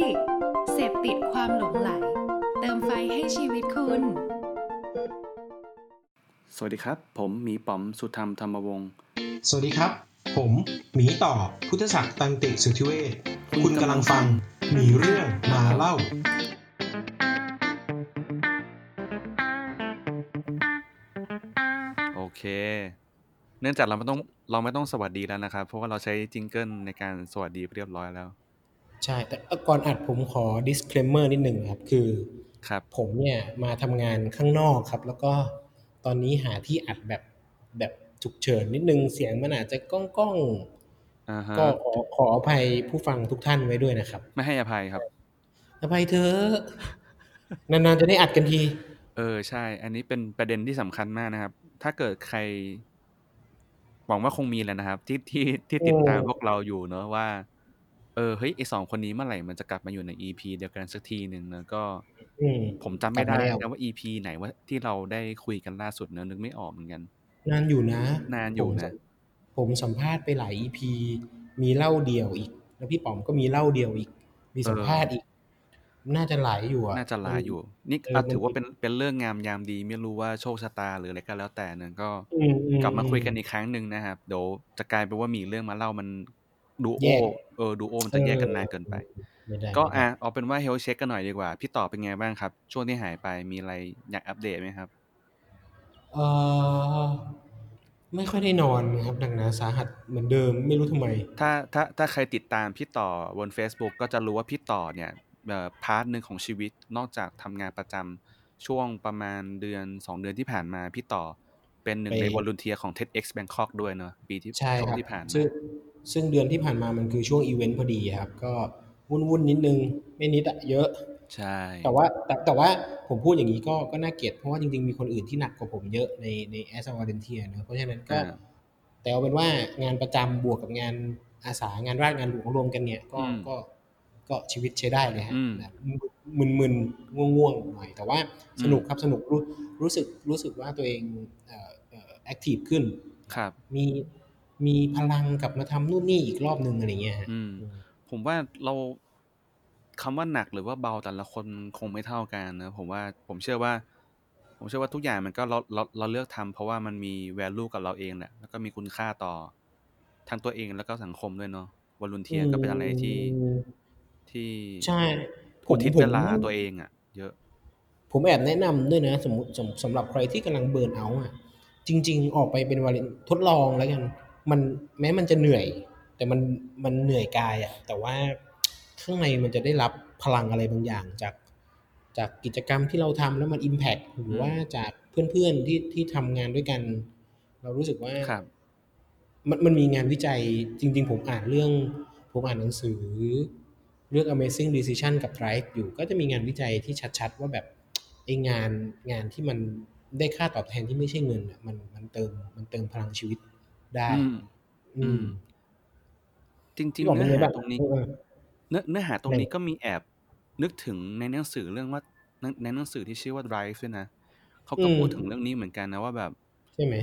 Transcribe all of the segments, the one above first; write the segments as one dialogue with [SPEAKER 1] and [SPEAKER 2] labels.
[SPEAKER 1] ดิกเสพติดความหลงไหล เติมไฟให้ชีวิตคุณ
[SPEAKER 2] สวัสดีครับ ผมหมีป๋อมสุธรรมธรรมวงศ์
[SPEAKER 3] สวัสดีครับ ผมหมีต่อพุทธศักดิ์ตันติสุทธิเวชคุณกำลังฟังหมีเรื่องมาเล่า
[SPEAKER 2] โอเค เนื่องจากเราไม่ต้องเราไม่ต้องสวัสดีแล้วนะครับ เพราะว่าเราใช้จิงเกิลในการสวัสดีไปเรียบร้อยแล้ว
[SPEAKER 3] ใช่ แต่ก่อนอัดผมขอ disclaimer นิดหนึ่งครับ คือ
[SPEAKER 2] ครับ
[SPEAKER 3] ผมเนี่ยมาทำงานข้างนอกครับ แล้วก็ตอนนี้หาที่อัดแบบแบบฉุกเฉินนิดนึง เสียงมันอาจจะก้องก้องๆ
[SPEAKER 2] อ่าฮะ
[SPEAKER 3] ก็ขอขออภัยผู้ฟังทุกท่านไว้ด้วยนะครับ
[SPEAKER 2] ไม่ให้อภัยครับ
[SPEAKER 3] อภัยเธอะนานๆจะได้อัดกันที
[SPEAKER 2] เออใช่ อันนี้เป็นประเด็นที่สำคัญมากนะครับ ถ้าเกิดใครหวังว่าคงมีแหล้วนะครับ ที่ที่ที่ติดตาม
[SPEAKER 3] อืม
[SPEAKER 2] พวกเราอยู่เนอะว่า เออเฮ้ยไอสองคนนี้เมื่อไหร่มันจะกลับมาอยู่ใน EP เดียวกันสักทีหนึ่งนะก็
[SPEAKER 3] อืม
[SPEAKER 2] ผมจำไม่ได้
[SPEAKER 3] กลับมาแล้ว
[SPEAKER 2] นะว่า EP ไหนว่าที่เราได้คุยกันล่าสุดเนอะนึกไม่ออกเหมือนกัน
[SPEAKER 3] นานอยู่นะ
[SPEAKER 2] นานอยู่นะ
[SPEAKER 3] ผมผมสัมภาษณ์ไปหลาย EP มีเล่าเดียวอีก แล้วพี่ป๋อมก็มีเล่าเดียวอีก มีสัมภาษณ์อีก น่าจะหลายอยู่อะ
[SPEAKER 2] น่าจะหลายอยู่ นี่
[SPEAKER 3] เออ
[SPEAKER 2] อะ
[SPEAKER 3] มัน
[SPEAKER 2] ถือว่าเป็นเป็นเรื่องงามยามดี ไม่รู้ว่าโชคชะตาหรืออะไรก็แล้วแต่เนี่ยก็
[SPEAKER 3] อืมอื
[SPEAKER 2] กลับมาคุยกันอีกครั้งหนึ่งนะครับเดี๋ยวจะกลายเป็นว่ามีเรื่องมาเล่ามัน ดูโอ
[SPEAKER 3] แยก
[SPEAKER 2] เออดูโอมันจะแยกกันนานเกินไป
[SPEAKER 3] ไม่ได้
[SPEAKER 2] ก็
[SPEAKER 3] ไม่ได้
[SPEAKER 2] อะเอาเป็นว่า health check กันหน่อยดีกว่า พี่ต่อเป็นไงบ้างครับ ช่วงที่หายไปมีอะไรอยากอัปเดตไหมครับ
[SPEAKER 3] เออไม่ค่อยได้นอนนะครับหนักหนาสาหัสเหมือนเดิมไม่รู้ทำไม
[SPEAKER 2] ถ้าถ้าถ้าใครติดตามพี่ต่อบน Facebook ก็จะรู้ว่าพี่ต่อเนี่ยเอ่อ part หนึ่งของชีวิตนอกจากทำงานประจำช่วงประมาณเดือน2เดือนที่ผ่านมาพี่ต่อเป็นหนึ่ง
[SPEAKER 3] ไป
[SPEAKER 2] ในวอล u นเทียของ TEDx Bangkok ด้วยเนอะปีที่
[SPEAKER 3] ใช่
[SPEAKER 2] ช่ว
[SPEAKER 3] ค
[SPEAKER 2] ง
[SPEAKER 3] รับ
[SPEAKER 2] ที่ผ่านมา
[SPEAKER 3] ซึ่งซึ่งเดือนที่ผ่านมามันคือช่วงอีเวนต์พอดีครับ ก็วุ่นวุ่นๆนิดนึง ไม่นิดอะเยอะ
[SPEAKER 2] ใช่
[SPEAKER 3] แต่ว่าแต่แต่ว่าผมพูดอย่างนี้ก็ก็น่าเกลียดเพราะว่าจริงๆ มีคนอื่นที่หนักกว่าผมเยอะในในแอสวาเดนเทียนะเพราะฉะนั้นก็
[SPEAKER 2] อ่า
[SPEAKER 3] แต่เอาเป็นว่างานประจำบวกกับงานอาสางานราชงานหลวงรวมกันเนี่ย ก็
[SPEAKER 2] อืม
[SPEAKER 3] ก็ก็ชีวิตใช้ได้เลยฮะ
[SPEAKER 2] อืม
[SPEAKER 3] แบบมึนๆง่วงๆหน่อย แต่ว่าสนุกครับสนุกรู้รู้สึกรู้สึกว่าตัวเองเอ่อเอ่อแอคทีฟขึ้น
[SPEAKER 2] ครับ
[SPEAKER 3] มี มีพลังกลับมาทำนู่นนี่อีกรอบหนึ่งอะไรเงี้ยฮะ
[SPEAKER 2] อืมผมว่าเราคำว่าหนักหรือว่าเบาแต่ละคนคงไม่เท่ากันนะผมว่าผมเชื่อว่า ผมเชื่อว่าทุกอย่างมันก็เราเราเราเลือกทำเพราะว่ามันมี value กับเราเองแหละแล้วก็มีคุณค่าต่อทั้งตัวเองแล้วก็สังคมด้วยเนาะวอลุนเทียก็เป็นอะไรที่
[SPEAKER 3] อืม
[SPEAKER 2] ที่
[SPEAKER 3] ใช่ผ
[SPEAKER 2] อุ
[SPEAKER 3] ม
[SPEAKER 2] ทิศ
[SPEAKER 3] ผม
[SPEAKER 2] เวลาตัวเองอะ เยอะ
[SPEAKER 3] ผมแอบแนะนำด้วยนะ สมมติสำสำหรับใครที่กำลังเบิร์นเอาท์อะ จริง ๆ ออกไปเป็นวาเลนทดลองแล้วกัน มันแม้มันจะเหนื่อย แต่มันมันเหนื่อยกายอะแต่ว่าข้างในมันจะได้รับพลังอะไรบางอย่างจากจากกิจกรรมที่เราทำแล้วมันอิมแพ t หรือว่าจากเพื่อนๆที่ที่ทำงานด้วยกัน เรารู้สึกว่า
[SPEAKER 2] ครับ
[SPEAKER 3] มันมันมีงานวิจัยจริง ๆ ผมอ่านเรื่อง ผมอ่านหนังสือ เรื่อง Amazing Decision กับ Drive อยู่ก็จะมีงานวิจัยที่ชัดๆ ว่าแบบไอ้งานงานที่มันได้ค่าตอบแทนที่ไม่ใช่เงินอะมันมันเติมมันเติมพลังชีวิต ได้
[SPEAKER 2] อืม
[SPEAKER 3] อืม
[SPEAKER 2] จริง
[SPEAKER 3] พี่
[SPEAKER 2] ๆ
[SPEAKER 3] บอกเป็
[SPEAKER 2] เนื้
[SPEAKER 3] น
[SPEAKER 2] อ
[SPEAKER 3] ไง
[SPEAKER 2] หา
[SPEAKER 3] บ้าง
[SPEAKER 2] ตรงนี้
[SPEAKER 3] เออ
[SPEAKER 2] เนื้อเนื้อหาตรง
[SPEAKER 3] ใน
[SPEAKER 2] นี้ก็มีแอบนึกถึงในหนังสือเรื่องว่าในในหนังสือที่ชื่อว่า Drive ด้วยนะเขาก็
[SPEAKER 3] อืม
[SPEAKER 2] พูดถึงเรื่องนี้เหมือนกันนะว่าแบบ
[SPEAKER 3] ใช่ไหม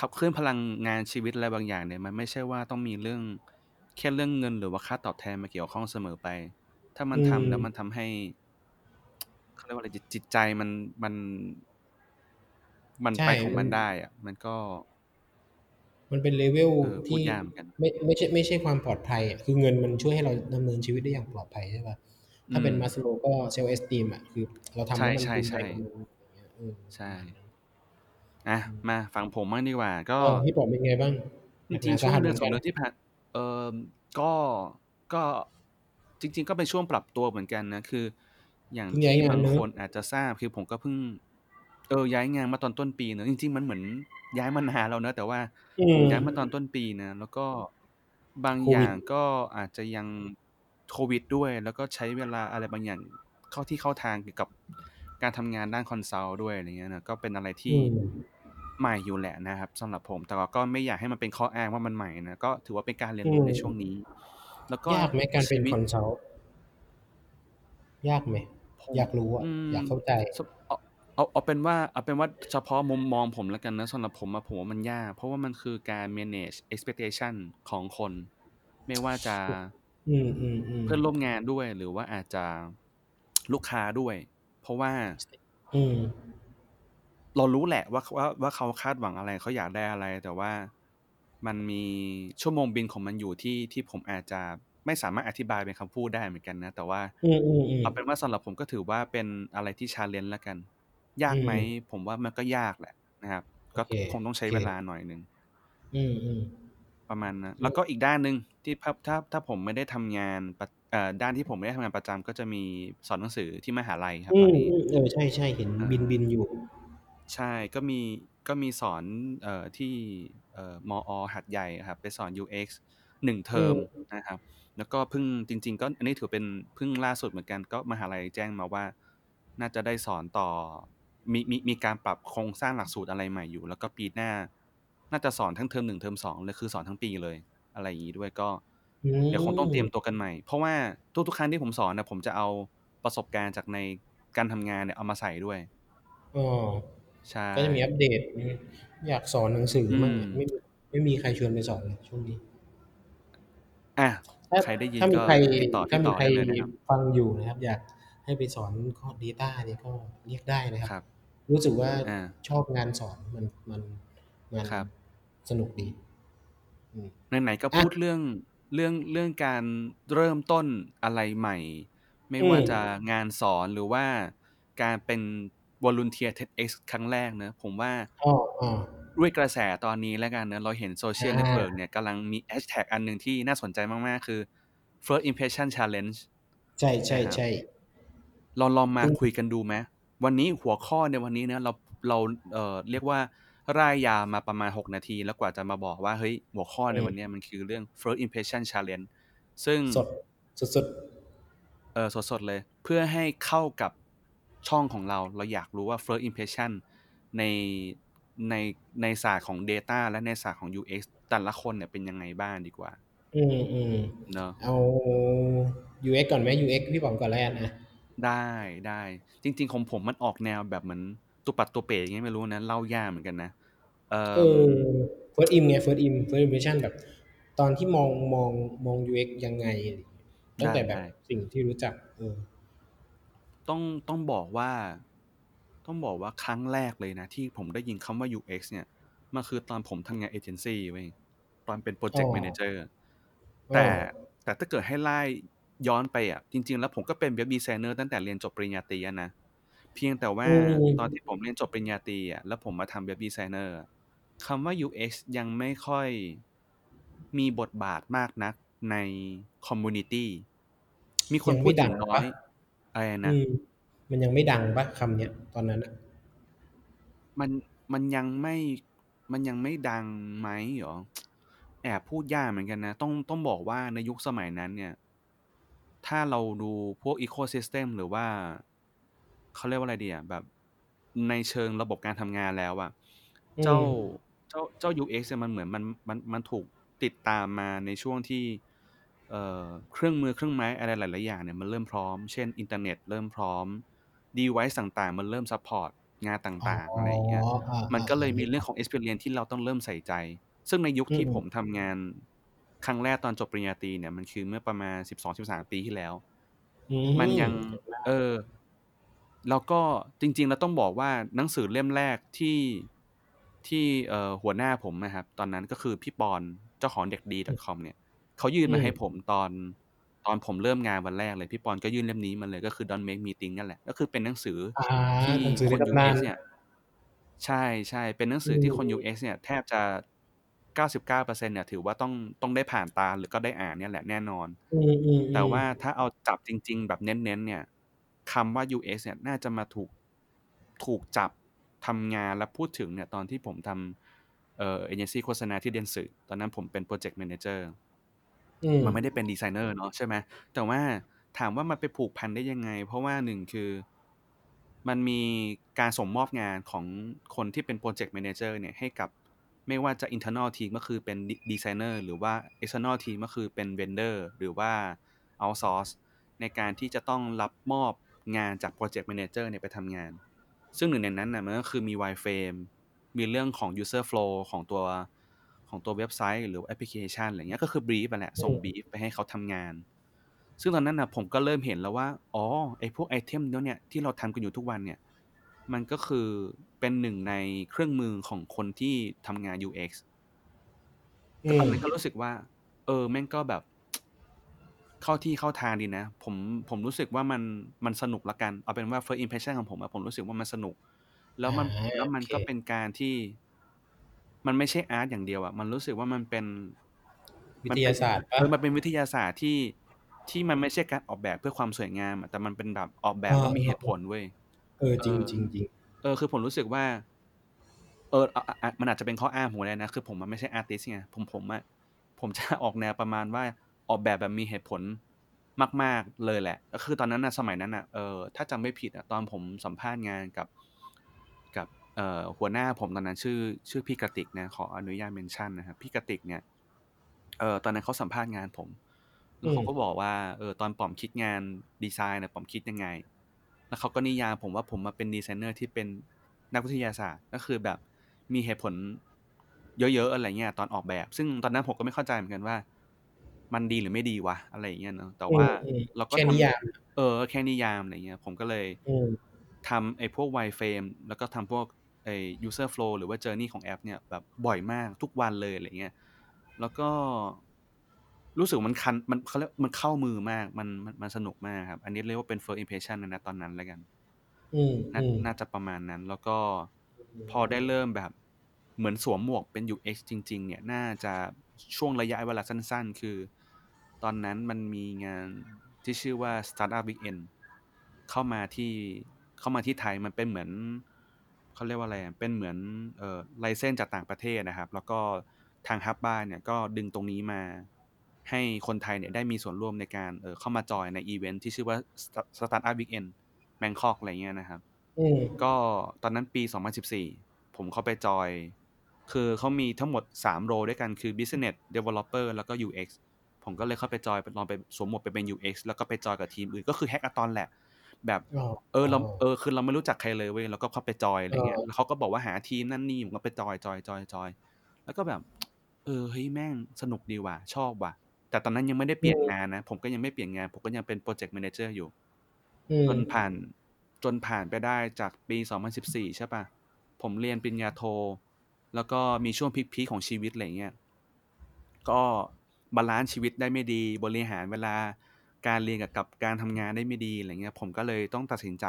[SPEAKER 2] ขับเคลื่อนพลังงานชีวิตอะไรบางอย่างเนี่ยมันไม่ใช่ว่าต้องมีเรื่องแค่เรื่องเงินหรือว่าค่าตอบแทนมาเกี่ยวข้องเสมอไป ถ้ามันทำแล้วมันทำให้เขาเรียกว่าอะไรจิตจิตใจมันมัน มัน
[SPEAKER 3] ใช่
[SPEAKER 2] ไปของมัน
[SPEAKER 3] มัน
[SPEAKER 2] ได้อะมันก็
[SPEAKER 3] มันเป็นเลเวล
[SPEAKER 2] เออพูด
[SPEAKER 3] ที่
[SPEAKER 2] ยากเหมือนกัน
[SPEAKER 3] ไม่ไม่ใช่ไม่ใช่ความปลอดภัยอะคือเงินมันช่วยให้เราดำเนินชีวิตได้อย่างปลอดภัยใช่ป่ะถ้าเป็น
[SPEAKER 2] อืม
[SPEAKER 3] มาสโลก็เซลล์เอสตีมอะคือเราทำแล้วมัน
[SPEAKER 2] ใช่
[SPEAKER 3] ภูมิ
[SPEAKER 2] ใช่
[SPEAKER 3] ใจ
[SPEAKER 2] ใช่
[SPEAKER 3] กับมันอย่างเงี้ยเออ
[SPEAKER 2] ใช่อะมาฟังผมบ้างดีกว่า ก็
[SPEAKER 3] เออพี่ป๋อมเป็นไงบ้าง
[SPEAKER 2] จริงๆ
[SPEAKER 3] ห
[SPEAKER 2] ช่ว
[SPEAKER 3] นักหนาสาหั
[SPEAKER 2] ง
[SPEAKER 3] ส
[SPEAKER 2] เดือน
[SPEAKER 3] ห
[SPEAKER 2] สอง
[SPEAKER 3] มื
[SPEAKER 2] เดือนที่ผ่านเออก็ก็จริง ๆ ก็เป็นช่วงปรับตัวเหมือนกันนะคือ อย่าง
[SPEAKER 3] เพิ่งย้าย
[SPEAKER 2] ที่
[SPEAKER 3] งาน
[SPEAKER 2] บาง
[SPEAKER 3] เนอะ
[SPEAKER 2] คนอาจจะทราบคือผมก็เพิ่ง เออ ย้ายงานมาตอนต้นปีเนอะ จริง ๆ มันเหมือนย้ายมานานแล้วเนอะ แต่ว่า
[SPEAKER 3] อื
[SPEAKER 2] ผมมย้ายมาตอนต้นปีนะ แล้วก็บาง
[SPEAKER 3] โค
[SPEAKER 2] อ
[SPEAKER 3] วิด
[SPEAKER 2] ย่างก็อาจจะยัง โควิดด้วย แล้วก็ใช้เวลาอะไรบางอย่างเข้าที่เข้าทางเกี่ยวกับการทำงานด้าน consult ด้วย อะไรเงี้ยนะ ก็เป็นอะไร
[SPEAKER 3] อื
[SPEAKER 2] ที่อื
[SPEAKER 3] ม
[SPEAKER 2] ใหม่อยู่แหละนะครับสำหรับผม แต่ว่าก็ไม่อยากให้มันเป็นข้ออ้างว่ามันใหม่นะ ก็ถือว่าเป็นการเรียนรู้อื
[SPEAKER 3] ม
[SPEAKER 2] ในช่วงนี้ แล้วก็
[SPEAKER 3] ยากไหมการเป็น
[SPEAKER 2] ชีวิต
[SPEAKER 3] คอนซัลท์ยากไหม
[SPEAKER 2] ผม
[SPEAKER 3] อยากรู้อะ
[SPEAKER 2] อืม
[SPEAKER 3] อยากเข้าใจ
[SPEAKER 2] สเอา เอาเอาเป็นว่าเอาเป็นว่าเฉพาะมุมมองผมแล้วกันนะสำหรับผมอะผมว่ามันยาก เพราะว่ามันคือการ manage expectation ของคน ไม่ว่าจะ
[SPEAKER 3] อืมอืมอืม
[SPEAKER 2] เพื่อนร่วมงานด้วยหรือว่าอาจจะลูกค้าด้วย เพราะว่า
[SPEAKER 3] อืม
[SPEAKER 2] เรารู้แหละว่าว่าว่าเขาคาดหวังอะไรเขาอยากได้อะไร แต่ว่ามันมีชั่วโมงบินของมันอยู่ที่ที่ผมอาจจะไม่สามารถอธิบายเป็นคำพูดได้เหมือนกันนะ แต่ว่า
[SPEAKER 3] อืมอืมอืม
[SPEAKER 2] เอาเป็นว่าสำหรับผมก็ถือว่าเป็นอะไรที่ challenge แล้วกัน ยากไหม
[SPEAKER 3] อืม
[SPEAKER 2] ผมว่ามันก็ยากแหละนะครับ ก็
[SPEAKER 3] โอเค
[SPEAKER 2] คงต้องใช้
[SPEAKER 3] โอเค
[SPEAKER 2] เวลาหน่อยหนึ่ง
[SPEAKER 3] อืมอืม
[SPEAKER 2] ประมาณนั้นแล้วก็อีกด้านหนึ่งที่ถ้าถ้าถ้าผมไม่ได้ทำงานประเอ่อด้านที่ผมไม่ได้ทำงานประจำก็จะมีสอนหนังสือที่มหาลัยครับ
[SPEAKER 3] อื
[SPEAKER 2] ตอ
[SPEAKER 3] ม
[SPEAKER 2] นนี้
[SPEAKER 3] อืมเออใช่ใช่เห็น
[SPEAKER 2] อ่า
[SPEAKER 3] บินบินอยู่
[SPEAKER 2] ใช่ก็มีก็มีสอนเอ่อที่เอ่อมอหัดใหญ่ครับ ไปสอน UX หนึ่งเทอม
[SPEAKER 3] อืม
[SPEAKER 2] นะครับ แล้วก็เพิ่งจริง ๆ ก็อันนี้ถือเป็นเพิ่งล่าสุดเหมือนกัน ก็มหาลัยแจ้งมาว่า น่าจะได้สอนต่อ มีมีมีการปรับโครงสร้างหลักสูตรอะไรใหม่อยู่ แล้วก็ปีหน้า น่าจะสอนทั้งเทอมหนึ่งเทอมสองเลยคือสอนทั้งปีเลย อะไรอย่างนี้ด้วยก็
[SPEAKER 3] อืม
[SPEAKER 2] เดี๋ยวคงต้องเตรียมตัวกันใหม่ เพราะว่าทุกๆครั้งที่ผมสอนนะผมจะเอาประสบการณ์จากในการทำงานเนี่ยเอามาใส่ด้วย
[SPEAKER 3] อ๋อ
[SPEAKER 2] ใช่
[SPEAKER 3] ก็จะมีอัปเดตอืมอยากสอนหนังสือมั่ง
[SPEAKER 2] อืม
[SPEAKER 3] ไม่มีไม่มีใครชวนไปสอนเลยช่วงนี้
[SPEAKER 2] อะ
[SPEAKER 3] ถ้า
[SPEAKER 2] ใครได้ยิน
[SPEAKER 3] ถ้ามี
[SPEAKER 2] ก็
[SPEAKER 3] ใคร
[SPEAKER 2] ติดต่อ
[SPEAKER 3] ถ้า
[SPEAKER 2] ติด
[SPEAKER 3] มี
[SPEAKER 2] ต่อ
[SPEAKER 3] ใคร
[SPEAKER 2] ได้เลยนะครับ
[SPEAKER 3] ฟังอยู่นะครับ อยากให้ไปสอนข้อ Data เนี่ยก็เรียกได้นะค
[SPEAKER 2] ครั
[SPEAKER 3] รับ
[SPEAKER 2] บ
[SPEAKER 3] รู้สึกว่า
[SPEAKER 2] อ่า
[SPEAKER 3] ชอบงานสอนมันมันมัน
[SPEAKER 2] ครับ
[SPEAKER 3] สนุกดี อืม
[SPEAKER 2] ไหนๆก็
[SPEAKER 3] อะ
[SPEAKER 2] พูดเรื่องเรื่องเรื่องการเริ่มต้นอะไรใหม่ ไม่
[SPEAKER 3] อืม
[SPEAKER 2] ว่าจะงานสอนหรือว่าการเป็นวอลุนเทีย TEDx ครั้งแรกเนอะผมว่า
[SPEAKER 3] อ๋ออ๋อ
[SPEAKER 2] ด้วยกระแสตอนนี้แล้วกันเนอะเราเห็นโซเชียล
[SPEAKER 3] อ่า
[SPEAKER 2] network เนี่ยกำลังมีแฮชแท็กอันหนึ่งที่น่าสนใจมากๆ คือ first impression challenge
[SPEAKER 3] ใช่ใช่
[SPEAKER 2] นะครับ
[SPEAKER 3] ใช่
[SPEAKER 2] เราลองมา
[SPEAKER 3] อืม
[SPEAKER 2] คุยกันดูไหม วันนี้หัวข้อในวันนี้เนี่ยเราเราเอ่อเรียกว่าร่ายยาวมาประมาณ 6 นาที แล้วกว่าจะมาบอกว่าเฮ้ยหัวข้อในวันเนี้ยมันคือเรื่อง first impression challenge ซึ่ง
[SPEAKER 3] สดสดสด
[SPEAKER 2] เออสดๆเลย เพื่อให้เข้ากับช่องของเรา เราอยากรู้ว่า first impression ในในในศาสตร์ของ Data และในศาสตร์ของ UX แต่ละคนเนี่ยเป็นยังไงบ้างดีกว่า
[SPEAKER 3] อืมอืม
[SPEAKER 2] เนอะ
[SPEAKER 3] เอา UX ก่อนไหม UX พี่ป๋องก่อนแล้วกันนะ
[SPEAKER 2] ได้ได้ จริง ๆ ของผมมันออกแนวแบบเหมือนตุปัดตัวเป๋ยังไงไม่รู้นะเล่ายากเหมือนกันนะเอ
[SPEAKER 3] เอ
[SPEAKER 2] อ
[SPEAKER 3] อ first im ไง first im first impression แบบ ตอนที่มองมองมอง UX ยังไงตั้งแต่แบบ
[SPEAKER 2] ได้
[SPEAKER 3] สิ่งที่รู้จัก เออ
[SPEAKER 2] ต้องต้องบอกว่า ต้องบอกว่าครั้งแรกเลยนะ ที่ผมได้ยินคำว่า UX เนี่ยมันคือตอนผมทำงานเอเจนซี่เว้ยตอนเป็นโปรเจกต์
[SPEAKER 3] อ๋อ
[SPEAKER 2] แมเนเจอร์
[SPEAKER 3] อ๋อ
[SPEAKER 2] แต่แต่ถ้าเกิดให้ไล่ ย้อนไปอะจริง ๆ แล้วผมก็เป็น web designer ตั้งแต่เรียนจบปริญญาตรีอะนะเพียงแต่ว่า
[SPEAKER 3] อืม
[SPEAKER 2] ตอนที่ผมเรียนจบปริญญาตรีอะแล้วผมมาทำ web designer อะคำว่า UX ยังไม่ค่อยมีบทบาทมากนักใน community มีคน
[SPEAKER 3] ยัง
[SPEAKER 2] พู
[SPEAKER 3] ไม่
[SPEAKER 2] ดั
[SPEAKER 3] ง
[SPEAKER 2] งน้อ
[SPEAKER 3] ปะ
[SPEAKER 2] อะไรนะ
[SPEAKER 3] อืมมันยังไม่ดังปะคำเนี้ยตอนนั้นอะ
[SPEAKER 2] มันมันยังไม่มันยังไม่ดังไหมเหรอแอบพูดยากเหมือนกันนะ ต้องต้องบอกว่าในยุคสมัยนั้นเนี่ย ถ้าเราดูพวกอีโค y ิสเต็มหรือว่าเขาเรียกว่าอะไรดีอะแบบในเชิงระบบการทำงานแล้วอะ
[SPEAKER 3] อืม
[SPEAKER 2] เจ้าเจ้าเจ้า UX เนี่ยมันเหมือนมันมันมันถูกติดตามมาในช่วงที่เอ่อเครื่องมือเครื่องไม้อะไรหลาย ๆ อย่างเนี่ยมันเริ่มพร้อม เช่นอินเทอร์เน็ตเริ่มพร้อม device ต่าง ๆ มันเริ่ม support งานต่าง ๆ อะไรอย่างเงี้ย
[SPEAKER 3] อ่า
[SPEAKER 2] มันก็เลย
[SPEAKER 3] อ่า
[SPEAKER 2] มีเรื่องของ experience ที่เราต้องเริ่มใส่ใจ ซึ่งในยุคที่
[SPEAKER 3] อืม
[SPEAKER 2] ผมทำงาน ครั้งแรกตอนจบปริญญาตรีเนี่ยมันคือเมื่อประมาณ12-13ปีที่แล้ว
[SPEAKER 3] อื
[SPEAKER 2] มันยัง เออ แล้วก็จริงๆแล้วต้องบอกว่าหนังสือเล่มแรกที่ที่เอ่อหัวหน้าผมนะครับ ตอนนั้นก็คือพี่ปอนเจ้าของเด็กดี .com เนี่ยเขายื่นมาให้ผมตอนตอนผมเริ่มงานวันแรกเลย พี่ปอนก็ยื่นเล่มนี้มาเลยก็คือ Don't Make Me Think นั่นแหละ ก็คือเป็นหนังสือ
[SPEAKER 3] อ่า
[SPEAKER 2] ที่
[SPEAKER 3] หนังสือ
[SPEAKER 2] ค
[SPEAKER 3] ใน
[SPEAKER 2] น
[SPEAKER 3] ตำนาน
[SPEAKER 2] UX เนี่ย ใช่ใช่เป็นหนังสือที่คน
[SPEAKER 3] อืม
[SPEAKER 2] UX เนี่ยแทบจะ 99%เนี่ยถือว่าต้องต้องได้ผ่านตาหรือก็ได้อ่านเนี่ยแหละแน่นอน
[SPEAKER 3] ออืมอืม
[SPEAKER 2] แต่ว่าถ้าเอาจับจริง ๆ แบบเน้นๆเนี่ยคำว่า UX เนี่ยน่าจะมาถูกถูกจับทำงานและพูดถึงเนี่ยตอนที่ผมทำเอ่อเอเจนซี่โฆษณาที่ Dentsu ตอนนั้นผมเป็น project manager อื
[SPEAKER 3] ม
[SPEAKER 2] มันไม่ได้เป็นดีไซเนอร์เนาะใช่ไหมแต่ว่าถามว่ามันไปผูกพันได้ยังไง เพราะว่าหนึ่งคือมันมีการส่งมอบงานของคนที่เป็น project manager เนี่ยให้กับ ไม่ว่าจะ internal team ก็คือเป็นดีไซเนอร์หรือว่า external team ก็คือเป็น vendor หรือว่า outsource ในการที่จะต้องรับมอบงานจาก project manager เนี่ยไปทำงาน ซึ่งหนึ่งในนั้นนะมันก็คือมี wireframe มีเรื่องของ user flow ของตัวของตัวเว็บไซต์หรือแอปพลิเคชันอะไรเงี้ยก็คือ brief ไปแหละส่ง brief ไปให้เขาทำงาน ซึ่งตอนนั้นนะผมก็เริ่มเห็นแล้วว่า อ๋อไอพวก item เนี่ยที่เราทำกันอยู่ทุกวันเนี่ยมันก็คือ เป็นหนึ่งในเครื่องมือของคนที่ทำงาน UX
[SPEAKER 3] อื
[SPEAKER 2] ก็ตอน
[SPEAKER 3] ม
[SPEAKER 2] นั้นก็รู้สึกว่า เออ แม่งก็แบบ เข้าที่เข้าทางดีนะ ผมผมรู้สึกว่ามันมันสนุกละกัน เอาเป็นว่า first impression ของผมอะผมรู้สึกว่ามันสนุก แล้วมัน
[SPEAKER 3] อ่า
[SPEAKER 2] แล้วมัน
[SPEAKER 3] โอเค
[SPEAKER 2] ก็เป็นการที่ มันไม่ใช่อาร์ตอย่างเดียวอะมันรู้สึกว่ามันเป็น
[SPEAKER 3] วิ
[SPEAKER 2] มัน
[SPEAKER 3] ท
[SPEAKER 2] เป็น
[SPEAKER 3] ยาศาสตร์
[SPEAKER 2] เอ
[SPEAKER 3] ปะ
[SPEAKER 2] อมันเป็นวิทยาศาสตร์ที่ที่มันไม่ใช่การออกแบบเพื่อความสวยงามอะแต่มันเป็นแบบออกแบบแล้วมีเหตุผลเว้ย
[SPEAKER 3] เออจริง
[SPEAKER 2] เออ
[SPEAKER 3] จริงจริง
[SPEAKER 2] เออคือผมรู้สึกว่าเอออออมันอาจจะเป็นข้ออ้างผมเลยนะ คือผมมันไม่ใช่อาร์ติสไงผมผมอะผมจะออกแนวประมาณว่าออกแบบแบบมีเหตุผลมาก ๆ เลยแหละ ก็คือตอนนั้นนะสมัยนั้นอะเออถ้าจำไม่ผิดอะตอนผมสัมภาษณ์งานกับกับเอ่อหัวหน้าผมตอนนั้นชื่อ ชื่อพี่กระติกนะขออนุญาตเมนชั่นนะครับพี่กระติกเนี่ยเออตอนนั้นเขาสัมภาษณ์งานผมแล้วเขาก็บอกว่าเออตอนป๋อมคิดงานดีไซน์เนี่ยป๋อมคิดยังไง แล้วเขาก็นิยามผมว่าผมมาเป็นดีไซเนอร์ที่เป็นนักวิทยาศาสตร์ ก็คือแบบมีเหตุผลเยอะๆอะไรเงี้ยตอนออกแบบ ซึ่งตอนนั้นผมก็ไม่เข้าใจเหมือนกันว่า มันดีหรือไม่ดีวะอะไรอย่างเงี้ยเนาะแต่ว่า
[SPEAKER 3] อืม
[SPEAKER 2] เราก็
[SPEAKER 3] แค่
[SPEAKER 2] ทำ
[SPEAKER 3] นิยาม
[SPEAKER 2] เออแค่นิยามอะไรเงี้ยผมก็เลย
[SPEAKER 3] อืม
[SPEAKER 2] ทำไอ้พวก wireframe แล้วก็ทำพวกไอ้ user flow หรือว่า journey ของแอปเนี่ยแบบบ่อยมากทุกวันเลยอะไรเงี้ยแล้วก็ รู้สึกมันคันมันเขาเรียกมันเข้ามือมากมันมันมันสนุกมากครับ อันนี้เรียกว่าเป็น first impression นะนะตอนนั้นแล้วกัน
[SPEAKER 3] อืม
[SPEAKER 2] น่า
[SPEAKER 3] อืม
[SPEAKER 2] น่าจะประมาณนั้น แล้วก็พอได้เริ่มแบบเหมือนสวมหมวกเป็น UX จริง ๆ เนี่ย น่าจะช่วงระยะเวลาสั้น ๆ คือ ตอนนั้นมันมีงานที่ชื่อว่า Startup Weekend เข้ามาที่เข้ามาที่ไทยมันเป็นเหมือนเขาเรียกว่าอะไรอะเป็นเหมือนเอ่อ license จากต่างประเทศนะครับ แล้วก็ทาง Hubba เนี่ยก็ดึงตรงนี้มา ให้คนไทยเนี่ยได้มีส่วนร่วมในการเออเข้ามา join ในอีเวนท์ที่ชื่อว่า Startup Weekend Bangkok อะไรเงี้ยนะครับ
[SPEAKER 3] อืม
[SPEAKER 2] ก็ตอนนั้นปี 2014 ผมเข้าไปจอย คือเขามีทั้งหมด 3 role ด้วยกันคือ Business Developer แล้วก็ UX ผมก็เลยเข้าไปจอยลองไปสวมหมวกไปเป็น UX แล้วก็ไปจอยกับทีมอื่นก็คือ hackathon แหละ แบบ
[SPEAKER 3] อ๋อ
[SPEAKER 2] เออเราเออคือเราไม่รู้จักใครเลยเว้ยแล้วก็เข้าไปจอยอะไรเงี้ย
[SPEAKER 3] เออ
[SPEAKER 2] แล้วเขาก็บอกว่าหาทีมนั่นนี่ผมก็ไป join join join join แล้วก็แบบ เออเฮ้ยแม่งสนุกดีว่ะชอบว่ะ แต่ตอนนั้นยังไม่ได้เปลี่ยนงานนะ ผมก็ยังไม่เปลี่ยนงาน ผมก็ยังเป็น project manager อยู่
[SPEAKER 3] อืม
[SPEAKER 2] จนผ่านจนผ่านไปได้จากปี2014ใช่ปะผมเรียนปริญญาโท แล้วก็มีช่วง peak ๆของชีวิตอะไรเงี้ยก็ balance ชีวิตได้ไม่ดี บริหารเวลาการเรียนกับกับการทำงานได้ไม่ดีอะไรเงี้ย ผมก็เลยต้องตัดสินใจ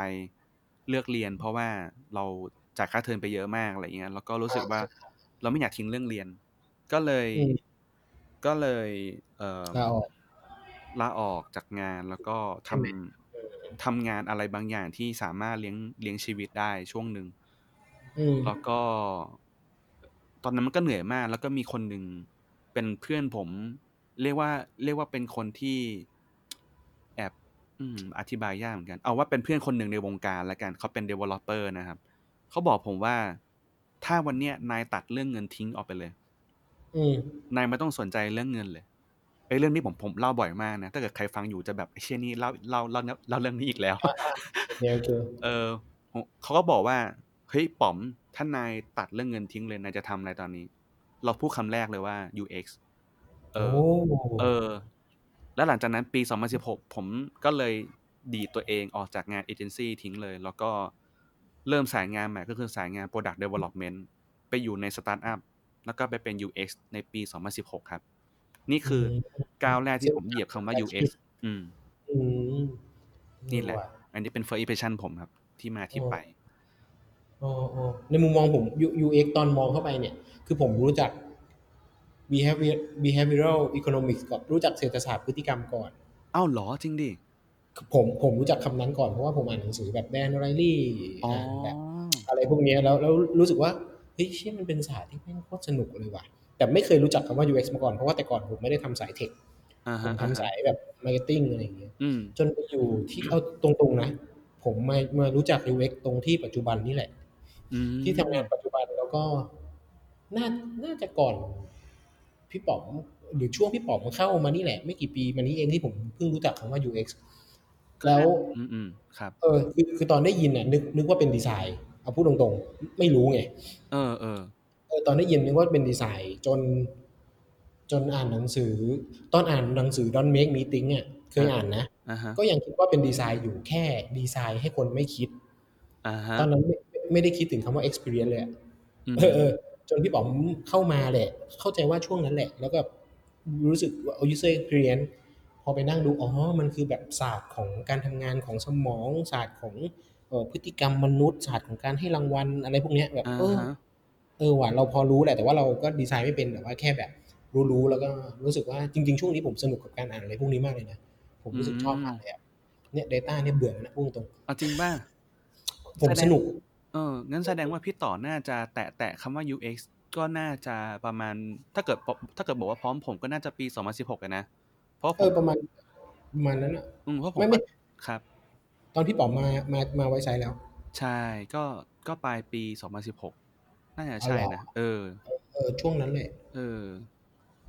[SPEAKER 2] เลือกเรียน เพราะว่าเราจ่ายค่าเทอมไปเยอะมากอะไรเงี้ยแล้วก็รู้สึกว่าเราไม่อยากทิ้งเรื่องเรียน ก็เลย
[SPEAKER 3] อืม
[SPEAKER 2] ก็เลยเอ่อ
[SPEAKER 3] ลาออก
[SPEAKER 2] ลาออกจากงานแล้วก็ท
[SPEAKER 3] ใช่ไหมำ
[SPEAKER 2] ทำงานอะไรบางอย่างที่สามารถเลี้ยงเลี้ยงชีวิตได้ช่วงหนึ่ง
[SPEAKER 3] อืม
[SPEAKER 2] แล้วก็ ตอนนั้นมันก็เหนื่อยมาก แล้วก็มีคนหนึ่งเป็นเพื่อนผม เรียกว่า เรียกว่าเป็นคนที่แอบ อืม อธิบายยากเหมือนกัน เอาว่าเป็นเพื่อนคนหนึ่งในวงการแล้วกันเขาเป็น developer นะครับ เขาบอกผมว่า ถ้าวันเนี้ยนายตัดเรื่องเงินทิ้งออกไปเลย
[SPEAKER 3] อืม
[SPEAKER 2] นายไม่ต้องสนใจเรื่องเงินเลยไอ้ยเรื่องนี้ผมผมเล่าบ่อยมากนะ ถ้าเกิดใครฟังอยู่จะแบบไอ้เชี่ยนี่เล่าเล่าเล่าเล่าเรื่องนี้อีกแล้ว
[SPEAKER 3] เดี๋ยวคือ
[SPEAKER 2] เออเขาก็บอกว่าเฮ้ยป๋อมถ้านายตัดเรื่องเงินทิ้งเลยนายจะทำอะไรตอนนี้ เราพูดคำแรกเลยว่า UX เอ
[SPEAKER 3] โอ้
[SPEAKER 2] อ เออ แล้วหลังจากนั้นปี 2016 ผมก็เลยดีดตัวเองออกจากงานเอเจนซี่ทิ้งเลย แล้วก็เริ่มสายงานใหม่ก็คือสายงาน Product Development ไปอยู่ในสตาร์ทอัพ แล้วก็ไปเป็น UX ในปี 2016 ครับ นี่คือก้าวแรกที่ผมเหยียบคำว่า UX อืม
[SPEAKER 3] อืม
[SPEAKER 2] นี่แหละ
[SPEAKER 3] ว่
[SPEAKER 2] อันนี้เป็น first impression ผมครับ ที่มาที่ไป
[SPEAKER 3] อ๋ออ๋อในมุมมองผม U- UX ตอนมองเข้าไปเนี่ย คือผมรู้จัก behavior behavioral economics กับรู้จักเศรษฐศาสตร์พฤติกรรมก่อน
[SPEAKER 2] เอ้าเหรอจริงดิ
[SPEAKER 3] ผมผมรู้จักคำนั้นก่อนเพราะว่าผมอ่านหนังสือแบบแดนไรลี่
[SPEAKER 2] อ๋อ
[SPEAKER 3] อ่านแบบอะไรพวกเนี้ยแล้วแล้วรู้สึกว่า เฮ้ยเชี่ยมันเป็นศาสตร์ที่แม่งโคตรสนุกเลยว่ะแต่ไม่เคยรู้จักคำว่า UX มาก่อนเพราะว่าแต่ก่อนผมไม่ได้ทำสายเทค
[SPEAKER 2] อ่า
[SPEAKER 3] ผ
[SPEAKER 2] ฮะ
[SPEAKER 3] ม
[SPEAKER 2] อ่า
[SPEAKER 3] ทำ
[SPEAKER 2] ฮะ
[SPEAKER 3] สายแบบ marketing อะไรอย่างเงี้ย
[SPEAKER 2] อืม
[SPEAKER 3] จนไปอยู่ที่เอาตรงๆนะ ผมมามารู้จัก UX ตรงที่ปัจจุบันนี่แหละ
[SPEAKER 2] อืม
[SPEAKER 3] ที่ทำงานปัจจุบันแล้วก็น่าน่าจะก่อนพี่ป๋อมหรือช่วงพี่ป๋อมเข้ามานี่แหละ ไม่กี่ปีมานี้เองที่ผมเพิ่งรู้จักคำว่า UX แล้ว
[SPEAKER 2] อืมอืมครับ
[SPEAKER 3] เออคือคือตอนได้ยินน่ะนึกนึกว่าเป็นดีไซน์ เอาพูดตรงๆ ไม่รู้ไง
[SPEAKER 2] เออเออ
[SPEAKER 3] เออตอนได้ยินนึกว่าเป็นดีไซน์จน จนอ่านหนังสือ ตอนอ่านหนังสือ Don't Make Me Think อะเคยอ่านนะ
[SPEAKER 2] อ่าฮะ
[SPEAKER 3] ก็ยังคิดว่าเป็นดีไซน์อยู่แค่ดีไซน์ให้คนไม่คิด
[SPEAKER 2] อ่าฮะ
[SPEAKER 3] ตอนนั้นไม่ไม่ได้คิดถึงคำว่า experience เลยอะ
[SPEAKER 2] อืม
[SPEAKER 3] เออเออจนพี่ป๋อมเข้ามาแหละ เข้าใจว่าช่วงนั้นแหละ แล้วก็รู้สึกว่า user experience พอไปนั่งดู อ๋อ มันคือแบบศาสตร์ของการทำงานของสมองศาสตร์ของเอ่อ พฤติกรรมมนุษย์ศาสตร์ของการให้รางวัลอะไรพวกเนี้ยแบบ
[SPEAKER 2] อ่า
[SPEAKER 3] เออ
[SPEAKER 2] ฮะ
[SPEAKER 3] เออว่ะเราพอรู้แหละแต่ว่าเราก็ดีไซน์ไม่เป็นแต่ว่าแค่แบบ รู้ๆแล้วก็รู้สึกว่าจริง ๆ ช่วงนี้ผมสนุกกับการอ่านอะไรพวกนี้มากเลยนะผมรู้สึกชอบอ่านเลยอะเนี่ย data เนี่ยเบื่อแล้วนะพูดตรง
[SPEAKER 2] เอาจริงป่ะ
[SPEAKER 3] ๆผมสนุก
[SPEAKER 2] เอองั้นแสดงว่าพี่ต่อน่าจะแตะแตะคำว่า UX ก็น่าจะประมาณถ้าเกิดถ้าเกิดบอกว่าพร้อมผมก็น่าจะปี 2016เลยนะเพราะผ
[SPEAKER 3] เออ
[SPEAKER 2] ม
[SPEAKER 3] ประมาณประมาณนั้นอะ
[SPEAKER 2] อืมเพราะผม
[SPEAKER 3] ไม่ไม่
[SPEAKER 2] ครับ
[SPEAKER 3] ตอนพี่ป๋อมมามามาไว้ไซต์แล้ว
[SPEAKER 2] ใช่ก็ก็ปลายปี2016น่าจะใช่
[SPEAKER 3] อ๋อเหร
[SPEAKER 2] นะ
[SPEAKER 3] อ
[SPEAKER 2] เออ
[SPEAKER 3] เออช่วงนั้นเลย
[SPEAKER 2] เออ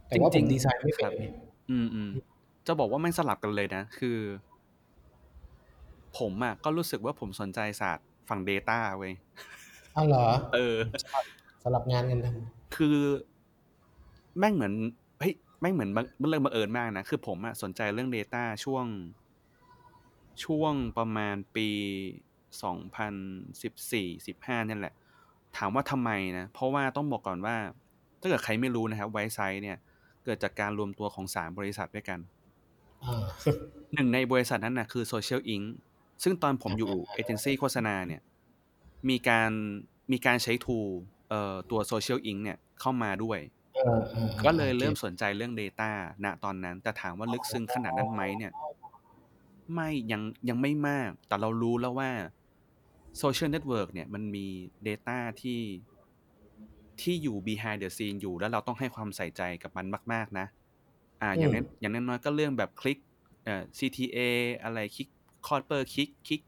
[SPEAKER 3] แต่ว่าผ
[SPEAKER 2] จริ
[SPEAKER 3] ม
[SPEAKER 2] งๆ
[SPEAKER 3] ดีไซน์ไม่
[SPEAKER 2] ค
[SPEAKER 3] เป็
[SPEAKER 2] รั
[SPEAKER 3] น
[SPEAKER 2] บ
[SPEAKER 3] เนี่ย
[SPEAKER 2] อืมอืมจะบอกว่าแม่งสลับกันเลยนะ คือ ผมอะก็รู้สึกว่าผมสนใจศาสตร์ฝั่ง Data เว้ย
[SPEAKER 3] อ้าวเหรอ
[SPEAKER 2] เออ
[SPEAKER 3] สลับงานกันท
[SPEAKER 2] คือแม่งเหมือนเฮ้ยแม่งเหมือนบังมันเรื่องบังเอิญมากนะ คือผมอะสนใจเรื่อง Data ช่วง ช่วงประมาณปีสองพันสิบสี่สิบห้านี่แหละ ถามว่าทำไมนะ เพราะว่าต้องบอกก่อนว่า ถ้าเกิดใครไม่รู้นะครับไวซ์ไซต์เนี่ย เกิดจากการรวมตัวของสามบริษัทด้วยกันำ
[SPEAKER 3] อ่า
[SPEAKER 2] หนึ่งในบริษัทนั้นนะคือ Social Inc ซึ่งตอนผมอยู่เอเจนซี่โฆษณาเนี่ย มีการมีการใช้ทูเอ่อตัว Social Inc เนี่ยเข้ามาด้วย
[SPEAKER 3] เออเออออ
[SPEAKER 2] ก็เลยเริ่ม
[SPEAKER 3] โอค
[SPEAKER 2] สนใจเรื่อง Data ณตอนนั้น แต่ถามว่าลึกซึ้งขนาดนั้นไหมเนี่ย ไม่ยังยังไม่มาก แต่เรารู้แล้วว่า Social Network เนี่ยมันมี Data ที่ที่อยู่ behind the scene อยู่แล้วเราต้องให้ความใส่ใจกับมันมาก ๆ นะ อ่า อย่างนั้นอย่างน้อยๆก็เรื่องแบบคลิกเอ่อ CTA อะไรคลิกคอร์เปอร์คลิกคลิก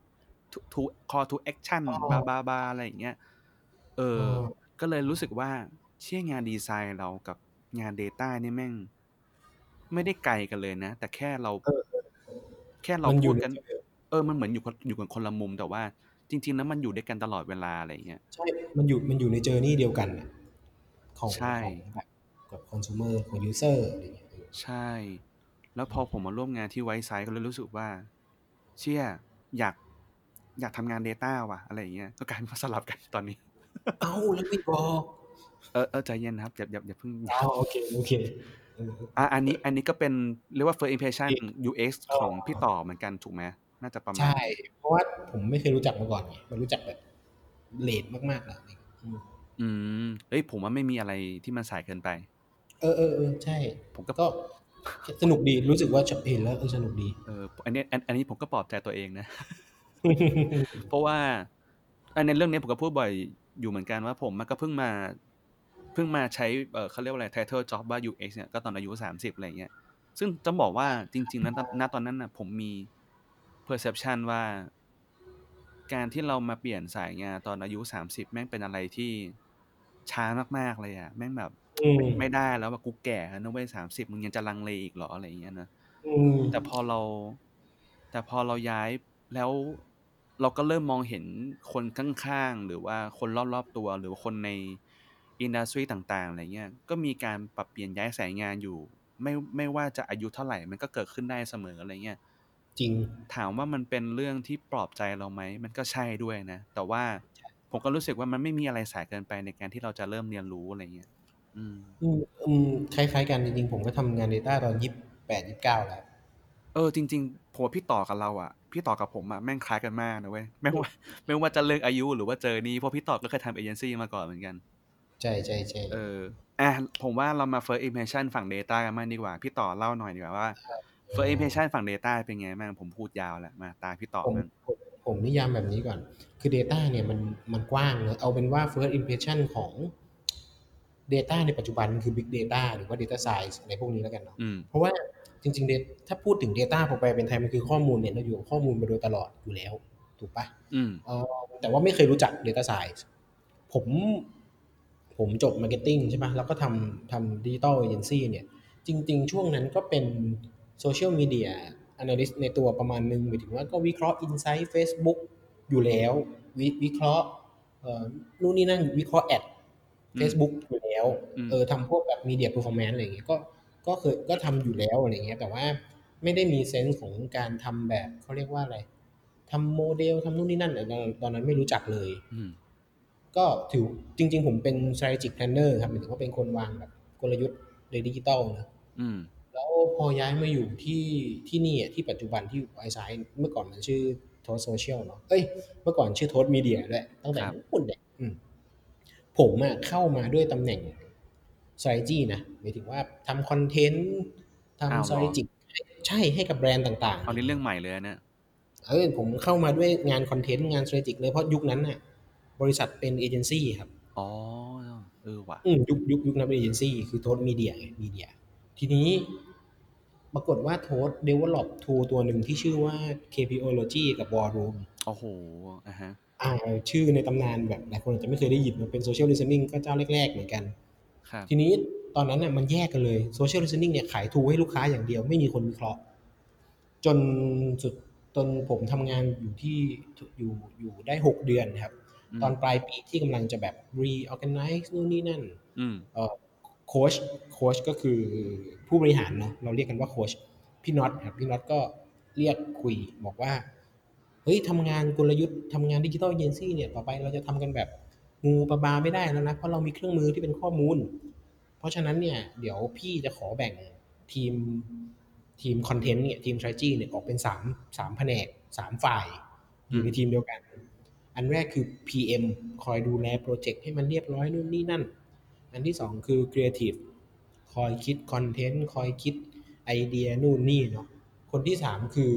[SPEAKER 2] to to call to action บาบาบาอะไรอย่างเงี้ยเออ ก็เลยรู้สึกว่าเชื่องานดีไซน์เรากับงาน Data นี่แม่ง ไม่ได้ไกลกันเลยนะ แต่แค่เรา
[SPEAKER 3] เออ
[SPEAKER 2] แค่เรา
[SPEAKER 3] มันอ
[SPEAKER 2] พู
[SPEAKER 3] ยู่
[SPEAKER 2] ด
[SPEAKER 3] ใน
[SPEAKER 2] กัน เออมันเหมือนอยู่คนอยู่กันคนละมุมแต่ว่าจริง ๆ แล้วมันอยู่ด้วยกันตลอดเวลาอะไรอย่างเงี้ย
[SPEAKER 3] ใช่มันอยู่มันอยู่ในเจอร์นี่เดียวกันน่ะของ
[SPEAKER 2] ใช่
[SPEAKER 3] ของแบบกับคอน sumer ของ user อะไรอย่างเงี้ย
[SPEAKER 2] ใช่ แล้วพอผมมาร่วมงานที่ไวซ์ไซต์ก็เลยรู้สึกว่า เชี่ยอยากอยากทำงาน Data ว่ะอะไรอย่างเงี้ยก็กลายเป็นว่าสลับกันตอนนี้
[SPEAKER 3] เอ้าแล้วไม่บอก
[SPEAKER 2] เออเออใจเย็นนะครับอย่าอย่าอย่าเพิ่ง
[SPEAKER 3] อ้าวโอเคโอเคเออ
[SPEAKER 2] อะอันนี้อันนี้ก็เป็นเรียกว่า first impression UX
[SPEAKER 3] อ๋อ
[SPEAKER 2] ของพี่ต่อเหมือนกันถูกไหมน่าจะประมาณ
[SPEAKER 3] ใช่เพราะว่าผมไม่เคยรู้จักมาก่อนไงมารู้จักแบบเลดมากๆแหละอืม
[SPEAKER 2] อืมเฮ้ยผมว่าไม่มีอะไรที่มันสายเกินไป
[SPEAKER 3] เออเออเออใช่
[SPEAKER 2] ผมก็
[SPEAKER 3] ก็สนุกดีรู้สึกว่าเห็นแล้วเออสนุกดี
[SPEAKER 2] เอออันนี้อันอันนี้ผมก็ปลอบใจตัวเองนะ เพราะว่าอันในเรื่องนี้ผมก็พูดบ่อยอยู่เหมือนกันว่าผมมันก็เพิ่งมา เพิ่งมาใช้เออเขาเรียกว่าอะไร title job ว่า UX เนี่ยก็ตอนอายุสามสิบอะไรเงี้ย ซึ่งจะบอกว่าจริง ๆ นั้นณตอนนั้นนะผมมี perception ว่า การที่เรามาเปลี่ยนสายงานตอนอายุสามสิบแม่งเป็นอะไรที่ช้ามากๆเลยอะแม่งแบบ
[SPEAKER 3] อืม
[SPEAKER 2] ไม่ได้แล้วว่ากูแก่แล้วนะเว้ยสามสิบมึงยังจะลังเลอีกเหรออะไรอย่างเงี้ยนะ
[SPEAKER 3] อืม
[SPEAKER 2] แต่พอเรา แต่พอเราย้ายแล้วเราก็เริ่มมองเห็นคนข้างๆ หรือว่าคนรอบๆตัว หรือว่าคนใน อินดัสทรีต่างๆอะไรเงี้ยก็มีการปรับเปลี่ยนย้ายสายงานอยู่ ไม่ไม่ว่าจะอายุเท่าไหร่มันก็เกิดขึ้นได้เสมออะไรเงี้ย
[SPEAKER 3] จริง
[SPEAKER 2] ถามว่ามันเป็นเรื่องที่ปลอบใจเราไหมมันก็ใช่ด้วยนะ แต่ว่าผมก็รู้สึกว่ามันไม่มีอะไรสายเกินไปในการที่เราจะเริ่มเรียนรู้อะไรเงี้ยอืม
[SPEAKER 3] อืมอืมคล้ายๆกันจริงๆผมก็ทำงาน Data ตอนยี่สิบแปดยี่สิบเก้าแล้ว
[SPEAKER 2] เออจริงๆผมว่าพี่ต่อกับเราอะพี่ต่อกับผมอะแม่งคล้ายกันมากนะเว้ยไม่ว่าไม่ว่าจะเรื่องอายุหรือว่าเจอนี่เพราะพี่ต่อก็เคยทำเอเจนซี่มาก่อนเหมือนกัน
[SPEAKER 3] ใช่ใช่ใช่
[SPEAKER 2] เอออะผมว่าเรามา first impression ฝั่ง Data กันมากดีกว่า พี่ต่อเล่าหน่อยดีกว่าว่า first impression ฝั่ง Data เป็นไงบ้างผมพูดยาวแล้วมาตาพี่ต่อ
[SPEAKER 3] ผม
[SPEAKER 2] มัน
[SPEAKER 3] ผมผมนิยามแบบนี้ก่อน คือ Data เนี่ยมันมันกว้างเนอะเอาเป็นว่า first impression ของ Data ในปัจจุบันมันคือ Big Data หรือว่า Data Science อะไรพวกนี้แล้วกันเนาะ
[SPEAKER 2] อืม
[SPEAKER 3] เพราะว่าจริงๆ Data ถ้าพูดถึง Data พอแปลเป็นไทยมันคือข้อมูลเนี่ยเราอยู่กับข้อมูลมาโดยตลอดอยู่แล้ว ถูกปะ
[SPEAKER 2] อืม
[SPEAKER 3] เอ่อแต่ว่าไม่เคยรู้จัก Data Science ผม ผมจบ Marketing ใช่ปะแล้วก็ทำทำ Digital Agency เนี่ย จริง ๆ ช่วงนั้นก็เป็น Social Media Analyst ในตัวประมาณนึงหมายถึงว่าก็วิเคราะห์ Insight Facebook อยู่แล้ววิวิเคราะห์เอ่อนู่นนี่นั่นวิเคราะห์แอด
[SPEAKER 2] อืม
[SPEAKER 3] Facebook อยู่แล้ว
[SPEAKER 2] อืม
[SPEAKER 3] เออทำพวกแบบ Media Performance อะไรอย่างเงี้ยก็ก็เคยก็ทำอยู่แล้วอะไรอย่างเงี้ยแต่ว่าไม่ได้มีเซนส์ของการทำแบบเขาเรียกว่าอะไรทำโมเดลทำนู่นนี่นั่นอะตอนตอนนั้นไม่รู้จักเลย
[SPEAKER 2] อืม
[SPEAKER 3] ก็ถือจริง ๆ ผมเป็น strategic planner ครับหมายถึงว่าเป็นคนวางแบบกลยุทธ์ในดิจิตอลนะ
[SPEAKER 2] อืม
[SPEAKER 3] แล้วพอย้ายมาอยู่ที่ที่นี่อะที่ปัจจุบันที่ Wisesight เมื่อก่อนมันชื่อ Thoth Zocial เนาะเอ้ยเมื่อก่อนชื่อ Thoth Media ด้วยตั้งแต่
[SPEAKER 2] ครับ
[SPEAKER 3] นู่นเนี่ยอืมผมอะเข้ามาด้วยตำแหน่ง strategy นะหมายถึงว่าทำคอนเทนต์ทำ strategic ใช่ให้กับแบรนด์ต่างๆ
[SPEAKER 2] เอานี้เรื่องใหม่เลยนะเนี่ย
[SPEAKER 3] เออผมเข้ามาด้วยงานคอนเทนต์งาน strategic เลยเพราะยุคนั้นน่ะ บริษัทเป็นเอเจนซี่ครับ
[SPEAKER 2] อ๋อ เออว่ะ
[SPEAKER 3] อืมยุคยุคยุคนั้นเป็นเอเจนซี่คือโทสมีเดียไงมีเดีย ทีนี้ปรากฏว่าโทส develop tool ตัวหนึ่งที่ชื่อว่า KPology กับ War Room
[SPEAKER 2] โอ้โหอะฮะ
[SPEAKER 3] อ่าชื่อในตำนานแบบหลายคนอาจจะไม่เคยได้ยินมันเป็น social listening ก็เจ้าแรกๆเหมือนกัน
[SPEAKER 2] ครับ
[SPEAKER 3] ทีนี้ตอนนั้นน่ะมันแยกกันเลย social listening เนี่ยขายทูให้ลูกค้าอย่างเดียวไม่มีคนวิเคราะห์ จนสุดจนผมทำงานอยู่ที่อยู่อยู่ได้ 6 เดือนครับ
[SPEAKER 2] ม
[SPEAKER 3] ตอนปลายปีที่กำลังจะแบบ reorganize นู่นนี่นั่น
[SPEAKER 2] อืม
[SPEAKER 3] เอ่อโค้ชโค้ชก็คือผู้บริหารเนาะเราเรียกกันว่าโค้ชพี่น็อตครับพี่น็อตก็เรียกคุยบอกว่าเฮ้ยทำงานกลยุทธ์ทำงาน digital agency เนี่ยต่อไปเราจะทำกันแบบงูๆปลาๆไม่ได้แล้วนะ เพราะเรามีเครื่องมือที่เป็นข้อมูล เพราะฉะนั้นเนี่ย เดี๋ยวพี่จะขอแบ่งทีมทีมคอนเทนต์เนี่ยทีม strategy เนี่ยออกเป็นสามสามแผนกสามฝ่ายอยู่ในทีมเดียวกัน อันแรกคือ PM คอยดูแลโปรเจกต์ให้มันเรียบร้อยนู่นนี่นั่น อันที่สองคือ Creative คอยคิดคอนเทนต์คอยคิดไอเดียนู่นนี่เนาะคนที่สามคือ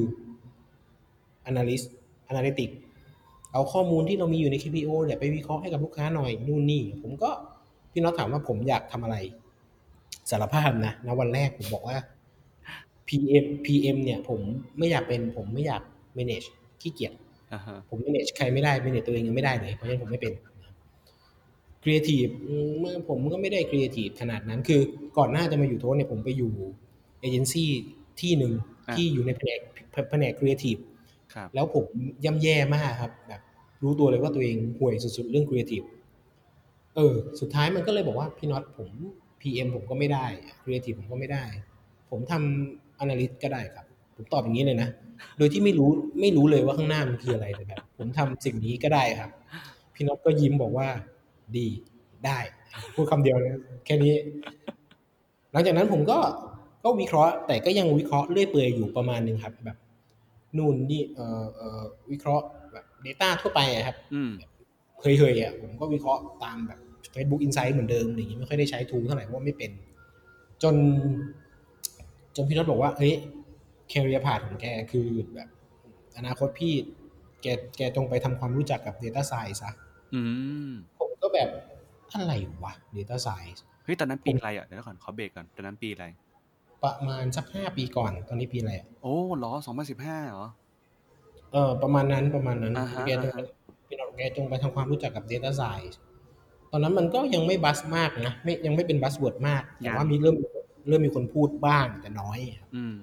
[SPEAKER 3] Analyst Analytic เอาข้อมูลที่เรามีอยู่ใน KPO เนี่ยไปวิเคราะห์ให้กับลูกค้าหน่อยนู่นนี่ ผมก็พี่น็อตถามว่าผมอยากทำอะไรสารภาพนะณวันแรกผมบอกว่า PM PM เนี่ยผมไม่อยากเป็นผมไม่อยาก manage ขี้เกียจ ผม manage ใครไม่ได้ manage ตัวเองยังไม่ได้เลย เพราะฉะนั้นผมไม่เป็น creative อืมเมื่อผมก็ไม่ได้ creative ขนาดนั้น คือก่อนหน้าจะมาอยู่โทสเนี่ยผมไปอยู่เอเจนซี่ที่หนึ่ง
[SPEAKER 2] อะ
[SPEAKER 3] ที่อยู่ในแผนกแผนก creative
[SPEAKER 2] ครับ
[SPEAKER 3] แล้วผมย่ำแย่มากครับแบบรู้ตัวเลยว่าตัวเองห่วยสุดๆเรื่อง creative เออ สุดท้ายมันก็เลยบอกว่าพี่น็อตผม PM ผมก็ไม่ได้ creative ผมก็ไม่ได้ ผมทำ analyst ก็ได้ครับ ผมตอบอย่างนี้เลยนะ โดยที่ไม่รู้ไม่รู้เลยว่าข้างหน้ามันคืออะไรเลยแบบ ผมทำสิ่งนี้ก็ได้ครับ พี่น็อตก็ยิ้มบอกว่า ดีได้พูดคำเดียวเลยแค่นี้ หลังจากนั้นผมก็ก็วิเคราะห์ แต่ก็ยังวิเคราะห์เรื่อยเปื่อยอยู่ประมาณหนึ่งครับแบบนู่นนี่เอ่อเอ่อวิเคราะห์แบบ Data ทั่วไปอะครับ
[SPEAKER 2] อืม
[SPEAKER 3] เคยๆอะผมก็วิเคราะห์ตามแบบ Facebook Insight เหมือนเดิมอย่างนี้ไม่ค่อยได้ใช้ทูเท่าไหร่เพราะว่าไม่เป็น จน จนพี่น็อตบอกว่าเฮ้ย แคริเอร์พาของแกคือแบบอนาคตพี่แกแกจงไปทำความรู้จักกับ Data Science ซะ
[SPEAKER 2] อืม
[SPEAKER 3] ผมก็แบบอะไรวะ Data Science
[SPEAKER 2] เฮ้ยตอนนั้นปีอะไรอะเดี๋ยวก่อนขอเบรกก่อนตอนนั้นปีอะไร
[SPEAKER 3] ประมาณสักห้าปีก่อน ตอนนี้ปีอะไรอะ
[SPEAKER 2] โอ้เหรอสองพันสิบห้าเหรอ
[SPEAKER 3] เออประมาณนั้นประมาณนั้น
[SPEAKER 2] อ่าฮะ
[SPEAKER 3] แกจง
[SPEAKER 2] อ่าฮะ
[SPEAKER 3] พี่น็อตแกจงไปทำความรู้จักกับ Data Science ตอนนั้นมันก็ยังไม่ buzz มากนะไม่ยังไม่เป็น buzzword มากแต่ว่ามีเริ่มเริ่มมีคนพูดบ้างแต่น้อยครับ
[SPEAKER 2] อืม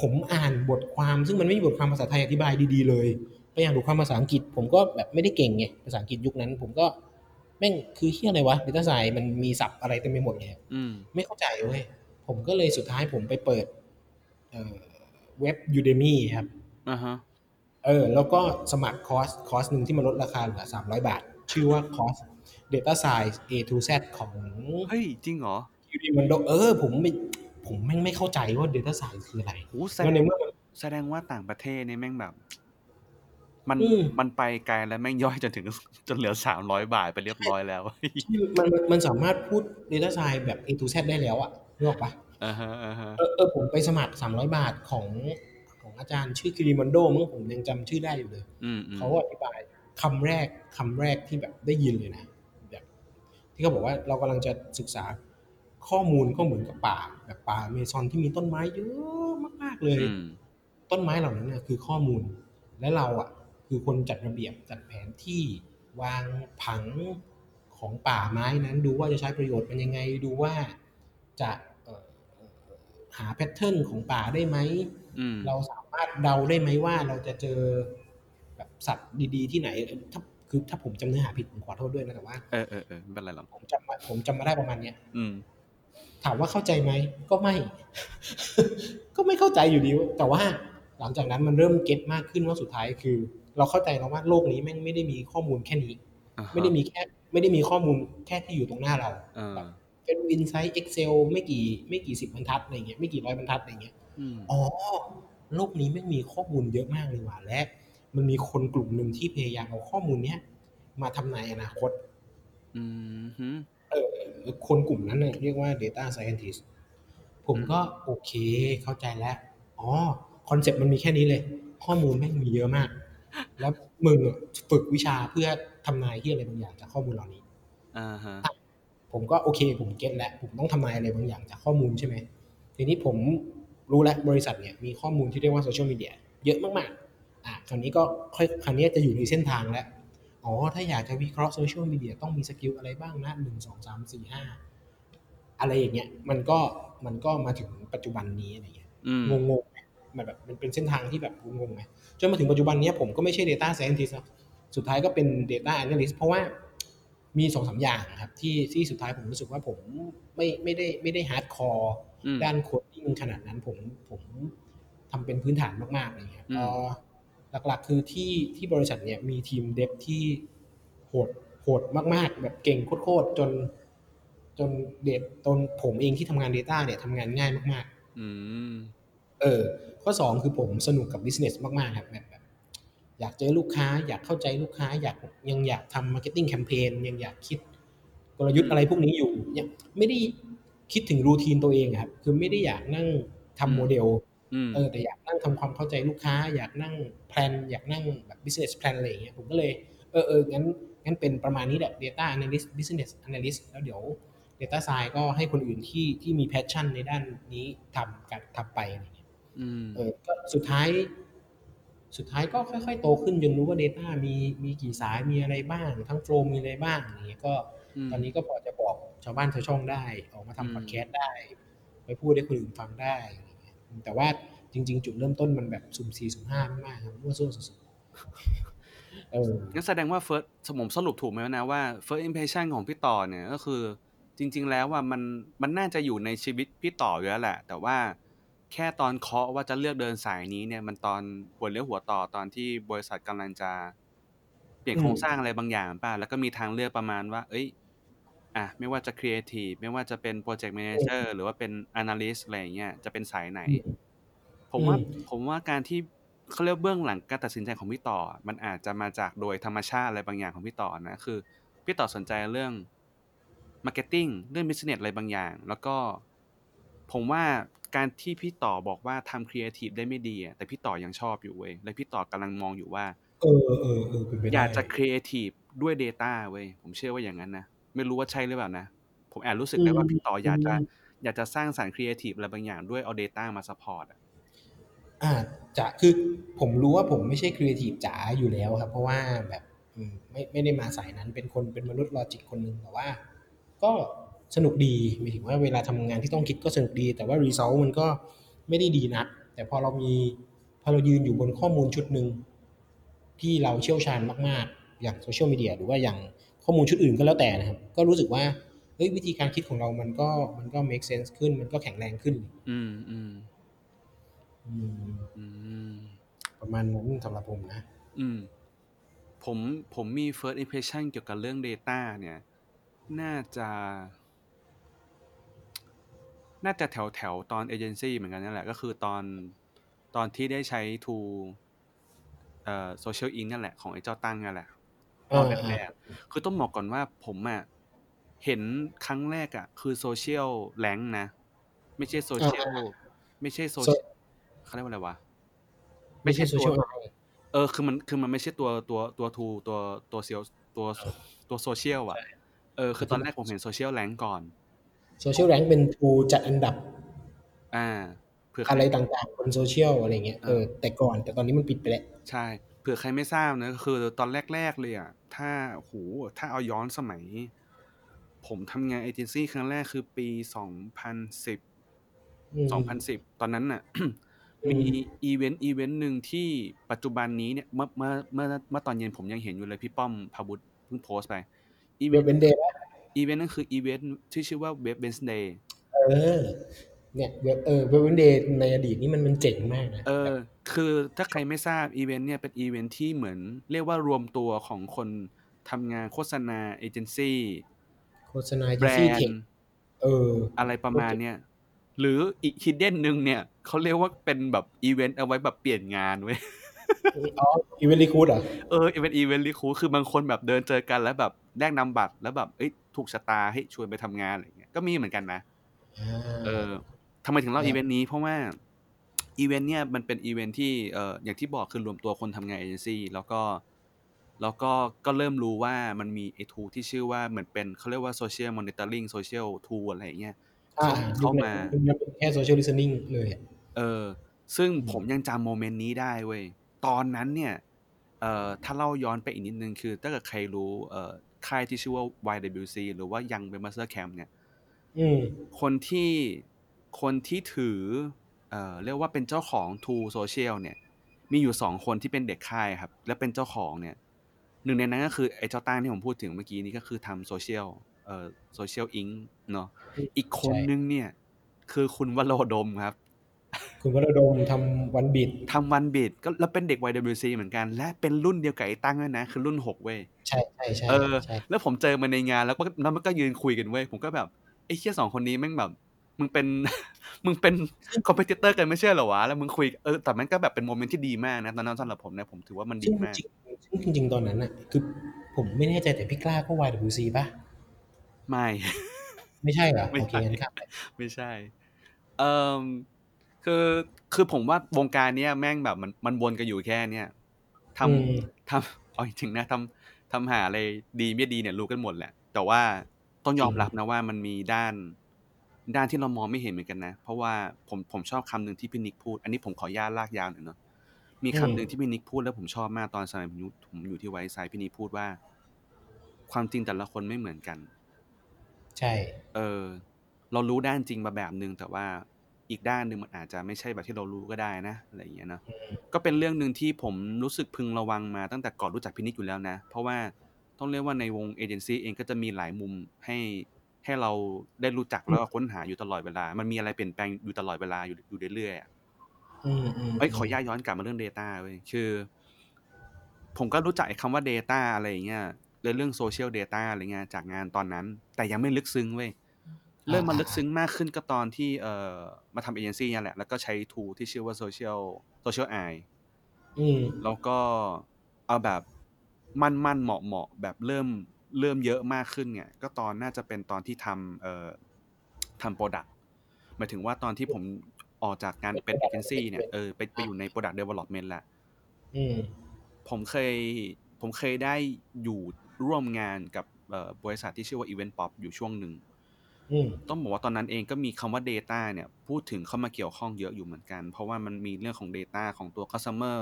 [SPEAKER 3] ผมอ่านบทความซึ่งมันไม่มีบทความภาษาไทยอธิบายดีๆเลยไปอ่านบทความภาษาอังกฤษ ผมก็แบบไม่ได้เก่งไงภาษาอังกฤษยุคนั้น ผมก็แม่งคือเฮียอะไรวะ Data Science มันมีศัพท์อะไรเต็มไปหมดเลย
[SPEAKER 2] อืม
[SPEAKER 3] ไม่เข้าใจเว้ยผมก็เลยสุดท้ายผมไปเปิดเอ่อเว็บ Udemy ครับ
[SPEAKER 2] อ่าฮะ
[SPEAKER 3] เออแล้วก็สมัครคอร์สคอร์สหนึ่งที่มันลดราคาเหลือ300บาท ชื่อว่าคอร์ส Data Science A to Z ของ
[SPEAKER 2] เฮ้ย จริงเหรอ
[SPEAKER 3] ยูดีมันโดเออ ผมไม่ ผมแม่งไม่เข้าใจว่า Data Science คืออะไร
[SPEAKER 2] โอ้แส
[SPEAKER 3] แล้ว
[SPEAKER 2] ด
[SPEAKER 3] ใน
[SPEAKER 2] ง
[SPEAKER 3] เมื่อมัน
[SPEAKER 2] แสดงว่าต่างประเทศนี่แม่งแบบ มัน
[SPEAKER 3] อืม
[SPEAKER 2] มันไปไกลแล้วแม่งย่อยจนถึงจนเหลือสามร้อยบาทไปเรียบร้อยแล้ว
[SPEAKER 3] มันมันมันสามารถพูด Data Science แบบ A to Z ได้แล้วอะนึกออกปะ
[SPEAKER 2] อ่าฮะอ่าฮะ
[SPEAKER 3] เออเออผมไปสมัคร300บาทของของอาจารย์ชื่อคิริมันโดมั้งผมยังจำชื่อได้อยู่เลย
[SPEAKER 2] อืมอืม
[SPEAKER 3] เขาอธิบายคำแรกคำแรกที่แบบได้ยินเลยนะแบบที่เขาบอกว่าเรากำลังจะศึกษา ข้อมูลก็เหมือนกับป่าแบบป่าอเมซอนที่มีต้นไม้เยอะมากๆเลย
[SPEAKER 2] อืม
[SPEAKER 3] ต้นไม้เหล่านั้นน่ะคือข้อมูล และเราอะ คือคนจัดระเบียบจัดแผนที่วางผังของป่าไม้นั้น ดูว่าจะใช้ประโยชน์เป็นยังไงดูว่าจะเอ่อหาแพทเทิร์นของป่าได้ไหม
[SPEAKER 2] อืม
[SPEAKER 3] เราสามารถเดาได้ไหมว่าเราจะเจอแบบสัตว์ดีๆที่ไหนเอ่อถ้าคือถ้าผมจำเนื้อหาผิดผมขอโทษด้วยนะแต่ว่า
[SPEAKER 2] เออเออเออไม่เป็นไรหรอก
[SPEAKER 3] ผมจำมาผมจำมาได้ประมาณเนี้ย
[SPEAKER 2] อืม
[SPEAKER 3] ท ถามว่าเข้าใจไหมก็ไม่ ก็ไม่เข้าใจอยู่ดี แต่ว่าหลังจากนั้นมันเริ่ม get มากขึ้นว่าสุดท้ายคือ เราเข้าใจแล้วว่าโลกนี้แม่งไม่ได้มีข้อมูลแค่นี้
[SPEAKER 2] อ่าฮะ
[SPEAKER 3] ไม่ได้มีแค่ ไม่ได้มีข้อมูลแค่ที่อยู่ตรงหน้าเรา
[SPEAKER 2] เออ
[SPEAKER 3] เป็น in sheet Excel ไม่กี่ไม่กี่สิบบรรทัดอะไรเงี้ยไม่กี่ร้อยบรรทัดอะไรเงี้ย
[SPEAKER 2] อืม
[SPEAKER 3] อ๋อโลกนี้แม่งมีข้อมูลเยอะมากเลยว่ะและ มันมีคนกลุ่มหนึ่งที่พยายามเอาข้อมูลเนี้ยมาทำนายอนาคต
[SPEAKER 2] อืมฮึ
[SPEAKER 3] เออ คนกลุ่มนั้นเนี่ยเรียกว่า Data Scientist ผมก็โอเคเข้าใจแล้วอ๋อ concept มันมีแค่นี้เลย ข้อมูลแม่งมีเยอะมาก แล้วมึงอะฝึกวิชาเพื่อทำนายที่อะไรบางอย่างจากข้อมูลเหล่านี้
[SPEAKER 2] อ่าฮะ
[SPEAKER 3] ผมก็โอเค ผม get แล้ว ผมต้องทำนายอะไรบางอย่างจากข้อมูลใช่ไหมทีนี้ผมรู้แล้วบริษัทเนี่ยมีข้อมูลที่เรียกว่าโซเชียลมีเดียเยอะมากๆอะคราวนี้ก็ค่อยคราวนี้จะอยู่ในเส้นทางแล้ว อ๋อ ถ้าอยากจะวิเคราะห์โซเชียลมีเดียต้องมี skill อะไรบ้างนะหนึ่งสองสามสี่ห้าอะไรอย่างเงี้ย มันก็มันก็มาถึงปัจจุบันนี้อะไรเงี้ย
[SPEAKER 2] อืม
[SPEAKER 3] งงงๆไหมมันแบบมันเป็นเส้นทางที่แบบงงๆไหมจนมาถึงปัจจุบันเนี้ยผมก็ไม่ใช่ Data Scientist นะสุดท้ายก็เป็น Data Analyst เพราะว่ามีสองสามอย่างครับ ที่ที่สุดท้ายผมรู้สึกว่าผมไม่ไม่ได้ไม่ได้ hardcore อื
[SPEAKER 2] ม
[SPEAKER 3] ด้าน coding ขนาดนั้นผมผมทำเป็นพื้นฐานมากๆอะไรเงี้ย
[SPEAKER 2] อืม
[SPEAKER 3] เอ่อ หลักๆ คือที่ที่บริษัทเนี่ยมีทีมเดฟที่โหดโหดมากๆ แบบเก่งโคตรๆจน จนเดทตนผมเองที่ทำงาน Data เนี่ยทำงานง่ายมากๆ
[SPEAKER 2] อืม
[SPEAKER 3] เออ ข้อสองคือผมสนุกกับ business มากๆครับแบบแบบอยากเจอลูกค้า อยากเข้าใจลูกค้า อยากยังอยากทำ marketing campaign ยังอยากคิดกลยุทธ์อะไรพวกนี้อยู่ยังไม่ได้คิดถึงรูทีนตัวเองอะครับ คือไม่ได้อยากนั่งทำโมเดล
[SPEAKER 2] อืม
[SPEAKER 3] เออแต่อยากนั่งทำความเข้าใจลูกค้า อยากนั่งแพลนอยากนั่งแบบ business plan อะไรอย่างเงี้ยผมก็เลยเออเอองั้นงั้นเป็นประมาณนี้แหละ data analyst business analyst แล้วเดี๋ยว data science ก็ให้คนอื่นที่ที่มี passion ในด้านนี้ทำกันทำไปอะไรอย่างเงี้ย
[SPEAKER 2] อืม
[SPEAKER 3] เออก็สุดท้าย สุดท้ายก็ค่อยๆ โตขึ้นจนรู้ว่า Data มีมีกี่สายมีอะไรบ้าง ทั้งโฟลมีอะไรบ้างอย่างเงี้ยก็
[SPEAKER 2] ม
[SPEAKER 3] ตอนนี้ก็พอจะบอกชาวบ้านชาวช่องได้ ออกมา
[SPEAKER 2] อืม
[SPEAKER 3] ทำพอดแคสต์ได้ ไปพูดให้คนอื่นฟังได้อะไรเงี้ย แต่ว่าจริง ๆ จุดเริ่มต้นมันแบบสุ่มสี่สุ่มห้ามากครับมั่วซั่วสุดๆ
[SPEAKER 2] งั้นแสดงว่า first ผมมสรุปถูกไหมนะว่า first impression ของพี่ต่อเนี่ยก็คือจริง ๆ แล้วว่ามันมันน่าจะอยู่ในชีวิตพี่ต่ออยู่แล้วแหละ แต่ว่าแค่ตอนเคาะว่าจะเลือกเดินสายนี้เนี่ยมันตอนหัวเลี้ยวหัวต่อตอนที่บริษัทกำลังจะเปลี่ยนโครงสร้างอะไรบางอย่างป่ะแล้วก็มีทางเลือกประมาณว่า เอ้ย อะไม่ว่าจะ creative ไม่ว่าจะเป็น project manager หรือว่าเป็น analyst อะไรอย่างเงี้ยจะเป็นสายไหน ผมว่า
[SPEAKER 3] อืม
[SPEAKER 2] ผมว่าการที่เขาเรียกเบื้องหลังการตัดสินใจของพี่ต่อ มันอาจจะมาจากโดยธรรมชาติอะไรบางอย่างของพี่ต่อนะคือ พี่ต่อสนใจเรื่อง marketing เรื่อง business อะไรบางอย่าง แล้วก็ ผมว่าการที่พี่ต่อบอกว่าทำ creative ได้ไม่ดีอะแต่พี่ต่อยังชอบอยู่เว้ยและพี่ต่อกำลังมองอยู่ว่า
[SPEAKER 3] เออเออเออเป็นไปได้
[SPEAKER 2] อยากจะ creative ด้วย data เว้ยผมเชื่อว่าอย่างนั้นนะ ไม่รู้ว่าใช่หรือเปล่านะ ผมแอบรู้สึกได้ว่าพี่ต่ออยากจะอยากจะสร้างสรรค์ creative อะไรบางอย่างด้วยเอา data มา support อะ
[SPEAKER 3] อาจจะคือผมรู้ว่าผมไม่ใช่ครีเอทีฟจ๋าอยู่แล้วครับ เพราะว่าแบบอืมไม่ไม่ได้มาสายนั้นเป็นคนเป็นมนุษย์ logic คนหนึ่งแต่ว่า ก็สนุกดีหมายถึงว่าเวลาทำงานที่ต้องคิดก็สนุกดี แต่ว่า result มันก็ไม่ได้ดีนัก แต่พอเรามีพอเรายืนอยู่บนข้อมูลชุดหนึ่งที่เราเชี่ยวชาญมาก ๆ อย่างโซเชียลมีเดียหรือว่าอย่าง ข้อมูลชุดอื่นก็แล้วแต่นะครับ ก็รู้สึกว่าเฮ้ยวิธีการคิดของเรามันก็มันก็ make sense ขึ้น มันก็แข็งแรงขึ้น
[SPEAKER 2] อืมอืม
[SPEAKER 3] อืม
[SPEAKER 2] อืม
[SPEAKER 3] ประมาณนั้นสำหรับผมนะ
[SPEAKER 2] อืม ผมผมมี first impression เกี่ยวกับเรื่อง data เนี่ย น่าจะ น่าจะแถวแถวๆตอนเอเจนซี่เหมือนกันนั่นแหละ ก็คือตอนตอนที่ได้ใช้ tool เอ่อ social ink นั่นแหละของไอ้เจ้าตั้งนั่นแหละ ตอนแรกๆ คือต้องบอกก่อนว่าผมอะเห็นครั้งแรกอะคือโซเชียลแลงนะ ไม่ใช่โซเชียลไม่ใช่ โซเชียลเขาเรียกว่าอะไรวะ
[SPEAKER 3] ไม่ใช่โซเชียล
[SPEAKER 2] ตัวเออ คือมัน คือมันไม่ใช่ตัว ตัว ตัวทูตัว ตัวเซียลตัวตัวโซเชียลอะ เออคือตอนแรกผมเห็น ZocialRank ก่อน
[SPEAKER 3] ZocialRank เป็น tool จัดอันดับ
[SPEAKER 2] อ่าเผื่อใค
[SPEAKER 3] อะไรต่าง ๆ บนโซเชียลอะไรเงี้ยเออ แต่ก่อน แต่ตอนนี้มันปิดไปแล้ว
[SPEAKER 2] ใช่เผื่อใครไม่ทราบนะก็คือตอนแรก ๆ เลยอะถ้าโหถ้าเอาย้อนสมัย ผมทำงานเอเจนซี่ครั้งแรกคือปีสองพันสิบ
[SPEAKER 3] อืม
[SPEAKER 2] สองพันสิบตอนนั้นน่ะ มีอีเวนต์อีเวนต์หนึ่งที่ปัจจุบันนี้เนี่ยเมื่อเมื่อเมื่อเมื่อตอนเย็นผมยังเห็นอยู่เลยพี่ป้อมภาวุธเพิ่งโพสต์ไปอีเว
[SPEAKER 3] เว็
[SPEAKER 2] น
[SPEAKER 3] บ
[SPEAKER 2] ต์
[SPEAKER 3] เป็นเดย์
[SPEAKER 2] อีเวนต์นั่นคืออีเวนต์ที่ชื่อว่าเว็บเบนส์เดย์
[SPEAKER 3] เเออ เนี่ยเว็บเออเว็บเดย์ในอดีตนี่มันมันเจ๋งมากนะ
[SPEAKER 2] เออ คือถ้าใครไม่ทราบอีเวนต์เนี่ยเป็นอีเวนต์ที่เหมือน เรียกว่ารวมตัวของคนทำงานโฆษณาเอเจนซี่
[SPEAKER 3] โฆษณาเอเจ
[SPEAKER 2] แบ
[SPEAKER 3] น
[SPEAKER 2] ร
[SPEAKER 3] ซี่
[SPEAKER 2] น
[SPEAKER 3] เทค
[SPEAKER 2] ด์
[SPEAKER 3] เออ
[SPEAKER 2] อะไรประมาณเนี้ยหรืออีกฮิดเด้นหนึ่งเนี่ยเขาเรียกว่าเป็นแบบอีเวนต์เอาไว้แบบเปลี่ยนงานเว้ย
[SPEAKER 3] อ๋ออีเวนต์ recruit อะ
[SPEAKER 2] เอออีเวนต์อีเวนต์ recruit คือบางคนแบบเดินเจอกันแล้วแบบแลกนามบัตรแล้วแบบเอ้ยถูกชะตาให้ชวนไปทำงานอะไรเงี้ยก็มีเหมือนกันนะเออทำไมถึงเล่า
[SPEAKER 3] ครับ
[SPEAKER 2] อีเวนต์นี้เพราะว่า อีเวนต์เนี่ยมันเป็นอีเวนต์ที่เอออย่างที่บอกคือรวมตัวคนทำงานเอเจนซี่แล้วก็แล้วก็ก็เริ่มรู้ว่ามันมีไอ้ tool ที่ชื่อว่าเหมือนเป็นเขาเรียกว่า social monitoring social tool อะไรอย่างเงี้ย
[SPEAKER 3] อ่า
[SPEAKER 2] เข้ามา
[SPEAKER 3] ยุคนั้นเป็นแค่ social listening เลยอะ
[SPEAKER 2] เออซึ่ง
[SPEAKER 3] อืม
[SPEAKER 2] ผมยังจำ moment นี้ได้เว้ย ตอนนั้นเนี่ยเอ่อถ้าเล่าย้อนไปอีกนิดนึงคือ ถ้าเกิดใครรู้เอ่อค่ายที่ชื่อว่า YWC หรือว่า Young b e m a s t e r Camp เนี่ย
[SPEAKER 3] อืม
[SPEAKER 2] คนที่คนที่ถือ เอ่อเรียกว่าเป็นเจ้าของ tool social เนี่ยมีอยู่สองคนที่เป็นเด็กค่ายครับ และเป็นเจ้าของเนี่ยหนึ่งในนั้นก็คือไอ้เจ้าตั้งที่ผมพูดถึงเมื่อกี้นี้ก็คือทำโซเชียลเอ่อ Zocial Incเนาะอีกคน
[SPEAKER 3] ใช่
[SPEAKER 2] นึงเนี่ย คือคุณวโรดมครับ
[SPEAKER 3] คุณวรดมทำวันบิด
[SPEAKER 2] ทำวันบิดก็แล้วเป็นเด็ก YWC เหมือนกัน และเป็นรุ่นเดียวกับไอ้ตั้งด้วยนะ คือรุ่นหกเว้ย
[SPEAKER 3] ใช่ใช่ใช่
[SPEAKER 2] เออ
[SPEAKER 3] ใช่
[SPEAKER 2] แล้วผมเจอมันในงานแล้วก็แล้วมันก็ยืนคุยกันเว้ยผมก็แบบไอ้เหี้ยสองคนนี้แม่งแบบ มึงเป็น มึงเป็น competitor กันไม่ใช่เหรอวะ แล้วมึงคุย เออ แต่มันก็แบบเป็น moment ที่ดีมากนะ ตอนนั้นสำหรับผมนะ ผมถือว่ามันดี
[SPEAKER 3] ซึ่ง
[SPEAKER 2] มาก
[SPEAKER 3] จริงซึ่งจริงๆตอนนั้นอะคือผมไม่แน่ใจแต่พี่กล้าก็ YWC ป่ะ
[SPEAKER 2] ไม่
[SPEAKER 3] ไม่ใช่เหรอ
[SPEAKER 2] ไม่
[SPEAKER 3] โอเค
[SPEAKER 2] ใช่
[SPEAKER 3] งั้นครับ
[SPEAKER 2] ไม่ใช่ เอ่อ คือ คือผมว่าวงการเนี้ยแม่งแบบมัน มันวนกันอยู่แค่เนี้ยท
[SPEAKER 3] อืมำ
[SPEAKER 2] ทำเอาจริงๆนะทำทำหาอะไรดีไม่ดีเนี่ยรู้กันหมดแหละ แต่ว่าต้องยอมรับนะว่ามันมีด้าน ด้านที่เรามองไม่เห็นเหมือนกันนะ เพราะว่าผมผมชอบคำหนึ่งที่พี่นิกพูด อันนี้ผมขออนุญาตลากยาวหน่อยเนาะมีคำหนึ่งที่พี่นิกพูดแล้วผมชอบมากตอนสมัยผมอยู่ผมอยู่ที่ไวซ์ไซด์พี่นิกพูดว่า ความจริงแต่ละคนไม่เหมือนกัน
[SPEAKER 3] ใช่
[SPEAKER 2] เออ เรารู้ด้านจริงมาแบบหนึ่งแต่ว่าอีกด้านหนึ่งมันอาจจะไม่ใช่แบบที่เรารู้ก็ได้นะอะไรอย่างเงี้ยเนอะ
[SPEAKER 3] อืม
[SPEAKER 2] ก็เป็นเรื่องหนึ่งที่ผมรู้สึกพึงระวังมาตั้งแต่ก่อนรู้จักพินิจอยู่แล้วนะ เพราะว่าต้องเรียกว่าในวงเอเจนซี่เองก็จะมีหลายมุมให้ ให้เราได้รู้จักแล้วก็ค้นหาอยู่ตลอดเวลา มันมีอะไรเปลี่ยนแปลงอยู่ตลอดเวลาอยู่อยู่เรื่อยๆอะ
[SPEAKER 3] อืมอืม
[SPEAKER 2] เอ้ยขออนุญาตย้อนกลับมาเรื่อง Data เว้ยคือ ผมก็รู้จักไอ้คำว่า Data อะไรอย่างเงี้ยเลยเรื่อง Social Data อะไรเงี้ยจากงานตอนนั้น แต่ยังไม่ลึกซึ้งเว้ยเริ่มมาลึกซึ้งมากขึ้นก็ตอนที่เอ่อมาทำเอเจนซี่นี่แหละ แล้วก็ใช้ tool ที่ชื่อว่า Social Social Eye
[SPEAKER 3] อืม
[SPEAKER 2] แล้วก็เอาแบบมั่นมั่นเหมาะเหมาะแบบเริ่ม เริ่มเยอะมากขึ้นเนี่ยก็ตอนน่าจะเป็นตอนที่ทำเอ่อทำโปรดักหมายถึงว่าตอนที่ผมออกจากงานเป็นเอเจนซี่เนี่ยเออไปไปอยู่ใน Product Development แล้ว
[SPEAKER 3] อืม
[SPEAKER 2] ผมเคยผมเคยได้อยู่ร่วมงานกับเอ่อบริษัทที่ชื่อว่า Event Pop อยู่ช่วงหนึ่ง
[SPEAKER 3] อืม
[SPEAKER 2] ต้องบอกว่าตอนนั้นเองก็มีคำว่า Data เนี่ยพูดถึงเข้ามาเกี่ยวข้องเยอะอยู่เหมือนกัน เพราะว่ามันมีเรื่องของ Data ของตัว Customer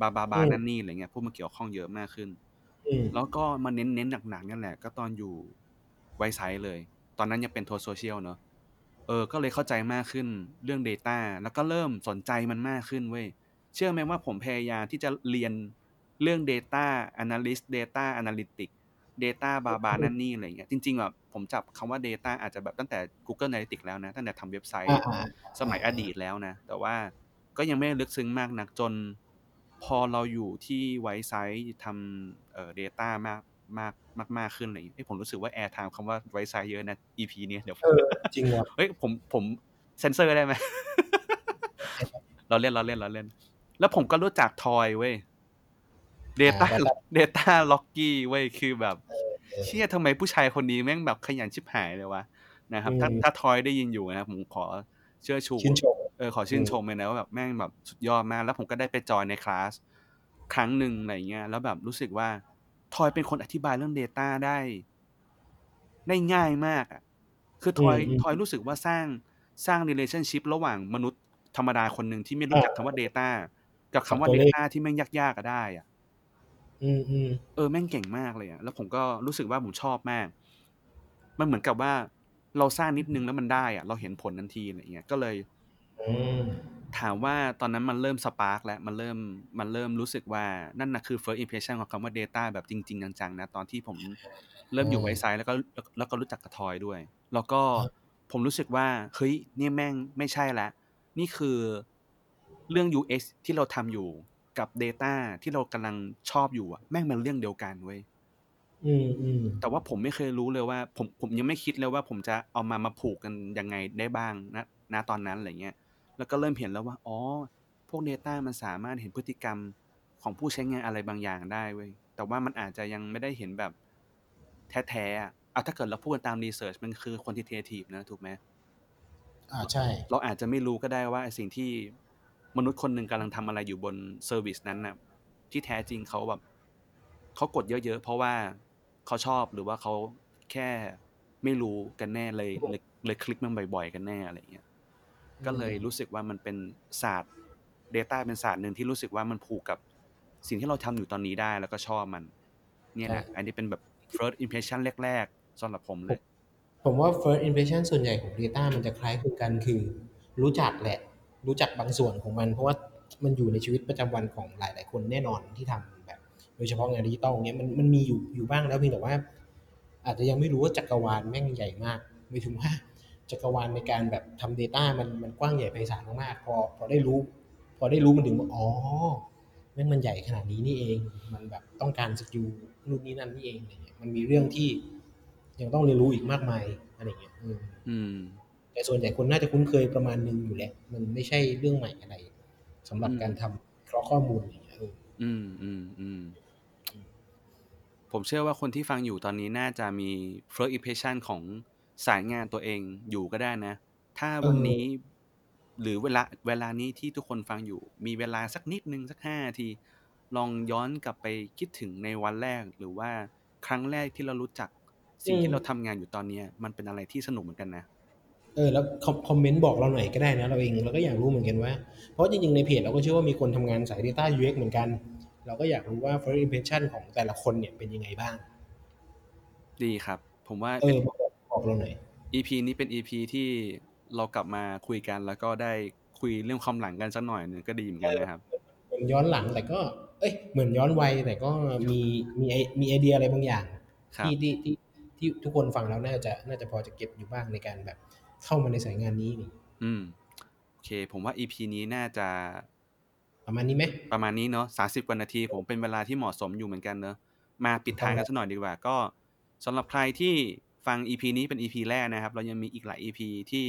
[SPEAKER 2] บาบาบา
[SPEAKER 3] อืม
[SPEAKER 2] นั่นนี่อะไรเงี้ยพูดมาเกี่ยวข้องเยอะมากขึ้น
[SPEAKER 3] อืม
[SPEAKER 2] แล้วก็มาเน้นเน้นหนักๆนั่นแหละ ก็ตอนอยู่Wisesight เลย ตอนนั้นยังเป็น Thoth Zocial เนอะเออ ก็เลยเข้าใจมากขึ้นเรื่อง Data แล้วก็เริ่มสนใจมันมากขึ้นเว้ย เชื่อไหมว่าผมพยายามที่จะเรียนเรื่อง Data Analyst Data Analytics Data บาบานั่นนี่ อะไรเงี้ย จริงๆแบบผมจับคำว่า Data อาจจะแบบตั้งแต่ Google Analytics แล้วนะ ตั้งแต่ทำเว็บไซต์
[SPEAKER 3] อ่าอ่า
[SPEAKER 2] สมัยอดีตแล้วนะ แต่ว่าก็ยังไม่ได้ลึกซึ้งมากนัก จน พอเราอยู่ที่ Wisesight ทำเอ่อ data มากมากมากมากขึ้นอะไรอย่างเงี้ยเอ้ยผมรู้สึกว่า airtime คำว่า Wisesight เยอะนะ EP เนี้ยเดี๋ยว
[SPEAKER 3] เออจริงว่ะ
[SPEAKER 2] เฮ้ยผมผมเซนเซอร์ได้ไหมเราเล่นเราเล่นเราเล่น แล้วผมก็รู้จักทอยเว้ย Data
[SPEAKER 3] อ่า
[SPEAKER 2] DataRockie เว้ยคือแบบ
[SPEAKER 3] เออ
[SPEAKER 2] เชี่ยทำไมผู้ชายคนนี้แม่งแบบขยันชิบหายเลยวะนะครับ ถ้า
[SPEAKER 3] อืม
[SPEAKER 2] ถ้าทอยได้ยินอยู่นะครับผมขอเชิดชู
[SPEAKER 3] ชื่นชม
[SPEAKER 2] เออขอชื่น
[SPEAKER 3] อืม
[SPEAKER 2] ชมเลยนะว่าแบบแม่งแบบสุดยอดมาก แล้วผมก็ได้ไปจอยในคลาสครั้งหนึ่งอะไรเงี้ยแล้วแบบรู้สึกว่าทอยเป็นคนอธิบายเรื่อง Data ได้ได้ง่ายมากอะคือทอย
[SPEAKER 3] อืมอืม
[SPEAKER 2] ทอยรู้สึกว่าสร้างสร้าง relationship ระหว่างมนุษย์ธรรมดาคนหนึ่งที่ไม่รู้จักคำว่า Data กับคำว่า
[SPEAKER 3] กับตัวเลข
[SPEAKER 2] Data ที่แม่งยากๆก็ได้อะ
[SPEAKER 3] อืมอืม
[SPEAKER 2] เออแม่งเก่งมากเลยอะแล้วผมก็รู้สึกว่าผมชอบมาก มันเหมือนกับว่าเราสร้างนิดนึงแล้วมันได้อะเราเห็นผลทันทีอะไรเงี้ยก็เลย
[SPEAKER 3] อืม
[SPEAKER 2] ถามว่าตอนนั้นมันเริ่มสปาร์กแล้ว มันเริ่ม มันเริ่มรู้สึกว่า นั่นนะคือ first impression ของคำว่า Data แบบจริง ๆ จัง ๆ นะ ตอนที่ผมเริ่มอยู่ไวซ์ไซด์แล้วก็ แล้ว แล้วก็รู้จักกระทอยด้วย แล้วก็ผมรู้สึกว่า เฮ้ยนี่แม่งไม่ใช่ละนี่คือเรื่อง UX ที่เราทำอยู่กับ Data ที่เรากำลังชอบอยู่อะ แม่งมันเรื่องเดียวกันเว้ย
[SPEAKER 3] อืม อืม
[SPEAKER 2] แต่ว่าผมไม่เคยรู้เลยว่า ผม ผมยังไม่คิดเลยว่า ผมจะเอามา มาผูกกันยังไงได้บ้างนะณตอนนั้น อะไรเงี้ย แล้วก็เริ่มเห็นแล้วว่าอ๋อพวก Data มันสามารถเห็นพฤติกรรมของผู้ใช้งานอะไรบางอย่างได้เว้ยแต่ว่ามันอาจจะยังไม่ได้เห็นแบบแท้ๆอะอะถ้าเกิดเราพูดกันตามรีเสิร์ชมันคือ quantitative นะถูกไหม
[SPEAKER 3] อ่าใช่
[SPEAKER 2] เราอาจจะไม่รู้ก็ได้ว่าไอ้สิ่งที่มนุษย์คนหนึ่งกำลังทำอะไรอยู่บนเซอร์วิสนั้นน่ะที่แท้จริงเขาแบบเขากดเยอะๆ เพราะว่าเขาชอบหรือว่าเขาแค่ไม่รู้กันแน่เลยเลยเลยคลิกมันบ่อยๆ กันแน่อะไรเงี้ย ก็เลยรู้สึกว่ามันเป็นศาสตร์ Data เป็นศาสตร์หนึ่งที่รู้สึกว่ามันผูกกับสิ่งที่เราทำอยู่ตอนนี้ได้แล้วก็ชอบมัน เนี่ยนะอันนี้เป็นแบบ first impression แรกๆสำหรับผมเลย
[SPEAKER 3] ผมว่า first impression ส่วนใหญ่ของ Data มันจะคล้ายคลึงกันคือ รู้จักแหละ รู้จักบางส่วนของมัน เพราะว่ามันอยู่ในชีวิตประจำวันของหลาย ๆ คนแน่นอนที่ทำแบบ โดยเฉพาะงานดิจิตอลเนี้ยมันมันมีอยู่อยู่บ้างแล้วเพียงแต่ว่า อาจจะยังไม่รู้ว่าจักรวาลแม่งใหญ่มากไม่ถึงว่า จักรวาลในการแบบทำ Data มันมันกว้างใหญ่ไพศาลมากๆพอพอได้รู้ พอได้รู้มันถึงว่าอ๋อแม่งมันใหญ่ขนาดนี้นี่เอง มันแบบต้องการ skill นู่นนี่นั่นนี่เองอะไรเงี้ยมันมีเรื่องที่ยังต้องเรียนรู้อีกมากมายอะไรเงี้ยอืม
[SPEAKER 2] อืม
[SPEAKER 3] แต่ส่วนใหญ่คนน่าจะคุ้นเคยประมาณนึงอยู่แหละ มันไม่ใช่เรื่องใหม่อะไรสำหรับ
[SPEAKER 2] อืม
[SPEAKER 3] การทำเคราะห์ข้อมูลอย่างเงี้ยเออ
[SPEAKER 2] อืมอืมอืมผมเชื่อว่าคนที่ฟังอยู่ตอนนี้น่าจะมี first impression ของ สายงานตัวเองอยู่ก็ได้นะ ถ้าวันนี้ หรือเวลาเวลานี้ที่ทุกคนฟังอยู่ มีเวลาสักนิดนึงสักห้าที ลองย้อนกลับไปคิดถึงในวันแรก หรือว่าครั้งแรกที่เรารู้จักสิ่งที่เราทำงานอยู่ตอนเนี้ย มันเป็นอะไรที่สนุกเหมือนกันนะ
[SPEAKER 3] เออแล้วคอมคอมเมนต์บอกเราหน่อยก็ได้นะ เราเองเราก็อยากรู้เหมือนกันว่า เพราะจริงๆในเพจเราก็เชื่อว่ามีคนทำงานสาย Data UX เหมือนกัน เราก็อยากรู้ว่า first impression ของแต่ละคนเนี่ยเป็นยังไงบ้าง
[SPEAKER 2] ดีครับ ผมว่า
[SPEAKER 3] เอ
[SPEAKER 2] เป็น
[SPEAKER 3] อบอกบอก เราหน่อย
[SPEAKER 2] EP นี้เป็น EP ที่เรากลับมาคุยกัน แล้วก็ได้คุยเรื่องความหลังกันสักหน่อยหนึงก็ดีเหมือนกันนะครับ
[SPEAKER 3] เหมือนย้อนหลังแต่ก็เอ้ยเหมือนย้อนวัยแต่ก็มีมีไอมีไอเดียอะไรบางอย่าง
[SPEAKER 2] ครับ
[SPEAKER 3] ที่ที่ที่ที่ทุกคนฟังแล้วน่าจะน่าจะพอจะเก็บอยู่บ้างในการแบบเข้ามาในสายงานนี้นี่
[SPEAKER 2] อืมโอเค ผมว่า EP นี้น่าจะ
[SPEAKER 3] ประมาณนี้ไหม
[SPEAKER 2] ประมาณนี้เนาะสาสิบกว่านาที ผมเป็นเวลาที่เหมาะสมอยู่เหมือนกันเนอะมาปิดท้ายกันสักหน่อยดีกว่า ก็สำหรับใครที่ ฟัง EP นี้เป็น EP แรกนะครับ เรายังมีอีกหลาย EP ที่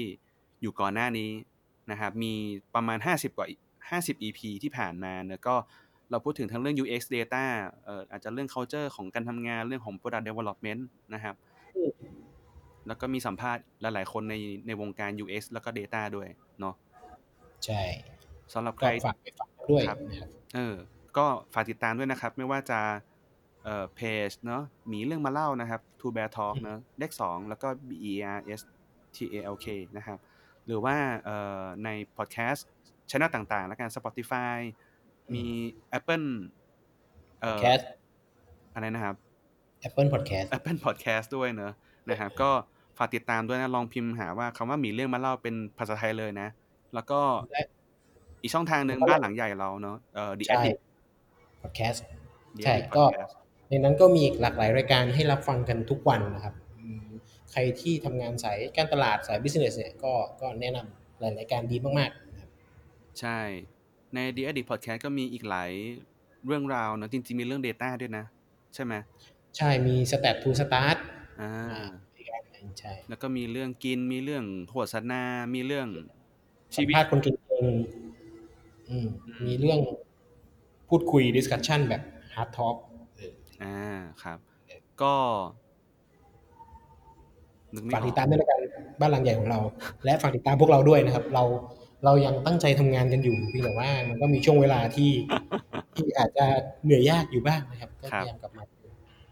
[SPEAKER 2] อยู่ก่อนหน้านี้นะครับ มีประมาณ 50 กว่า 50 EP ที่ผ่านมาเนอะก็เราพูดถึงทั้งเรื่อง UX data เอ่ออาจจะเรื่อง culture ของการทำงานเรื่องของ product development นะครับ แล้วก็มีสัมภาษณ์หลาย ๆ คนในในวงการ UX แล้วก็ Data ด้วยเนาะ
[SPEAKER 3] ใช่
[SPEAKER 2] สำหรับใค
[SPEAKER 3] ก็
[SPEAKER 2] ร
[SPEAKER 3] ฝากไปฟังด้วย
[SPEAKER 2] ครับ
[SPEAKER 3] นะครับ
[SPEAKER 2] เออก็ฝากติดตามด้วยนะครับ ไม่ว่าจะ เอ่อเพจเนาะมีเรื่องมาเล่านะครับ To Bear Talk เนาะเลขสองแล้วก็ B E R S T A L K นะครับ หรือว่าเอ่อในพอดแคสต์ช anel ต่างๆ แล้วกัน Spotify มี Apple เอ่อ
[SPEAKER 3] Podcast
[SPEAKER 2] อะไรนะครับ
[SPEAKER 3] Apple Podcast
[SPEAKER 2] Apple Podcast ด้วยเนอะนะครับ ก็ฝากติดตามด้วยนะ ลองพิมพ์หาว่าคำว่าหมีเรื่องมาเล่าเป็นภาษาไทยเลยนะ แล้วก็
[SPEAKER 3] และ
[SPEAKER 2] อีกช่องทางหนึ่ง
[SPEAKER 3] แล้วก็
[SPEAKER 2] บ้านหลังใหญ่เราเนอะเอ่อ The
[SPEAKER 3] ใช่
[SPEAKER 2] Addict
[SPEAKER 3] Podcast
[SPEAKER 2] The
[SPEAKER 3] ใช่
[SPEAKER 2] Addict
[SPEAKER 3] ก็
[SPEAKER 2] Podcast
[SPEAKER 3] ในนั้นก็มีอีกหลากหลายรายการให้รับฟังกันทุกวันนะครับอืมใครที่ทำงานสายการตลาดสาย business เนี่ยก็ก็แนะนำหลายรายการดีมากๆนะครับ
[SPEAKER 2] ใช่ ใน The Addict Podcast ก็มีอีกหลายเรื่องราวเนอะจริงๆมีเรื่อง Data ด้วยนะ ใช่ไหม
[SPEAKER 3] ใช่มี Stat to Start
[SPEAKER 2] อ่า
[SPEAKER 3] อ่าอีกอันหนึ่งใช่
[SPEAKER 2] แล้วก็มีเรื่องกินมีเรื่องโฆษณา มีเรื่อง
[SPEAKER 3] สั
[SPEAKER 2] ชี
[SPEAKER 3] ม
[SPEAKER 2] วิต
[SPEAKER 3] ภาษณ์คนเก่งๆอืม
[SPEAKER 2] อืม
[SPEAKER 3] มีเรื่องพูดคุย discussion แบบ hard talk เออ
[SPEAKER 2] อ่า ครับ ก็ นึกไม่
[SPEAKER 3] ฝาก
[SPEAKER 2] อ
[SPEAKER 3] ติ
[SPEAKER 2] อ
[SPEAKER 3] ด
[SPEAKER 2] ก
[SPEAKER 3] ตามด้วยแล้วกันบ้านหลังใหญ่ของเรา และฝากติดตามพวกเราด้วยนะครับ เราเรายังตั้งใจทำงานกันอยู่เพียงแต่ว่ามันก็มีช่วงเวลาที่ที่อาจจะเหนื่อยยากอยู่บ้างนะครับ ก็
[SPEAKER 2] ครั
[SPEAKER 3] พ
[SPEAKER 2] บ
[SPEAKER 3] ยายามกลับมา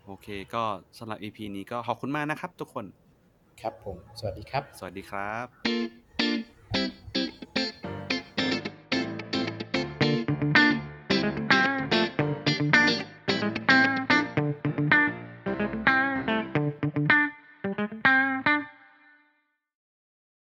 [SPEAKER 2] โอเค ก็สำหรับ EP นี้ก็ขอบคุณมากนะครับทุกคน
[SPEAKER 3] ครับผม สวัสดีครับ
[SPEAKER 2] สวัสดีครับ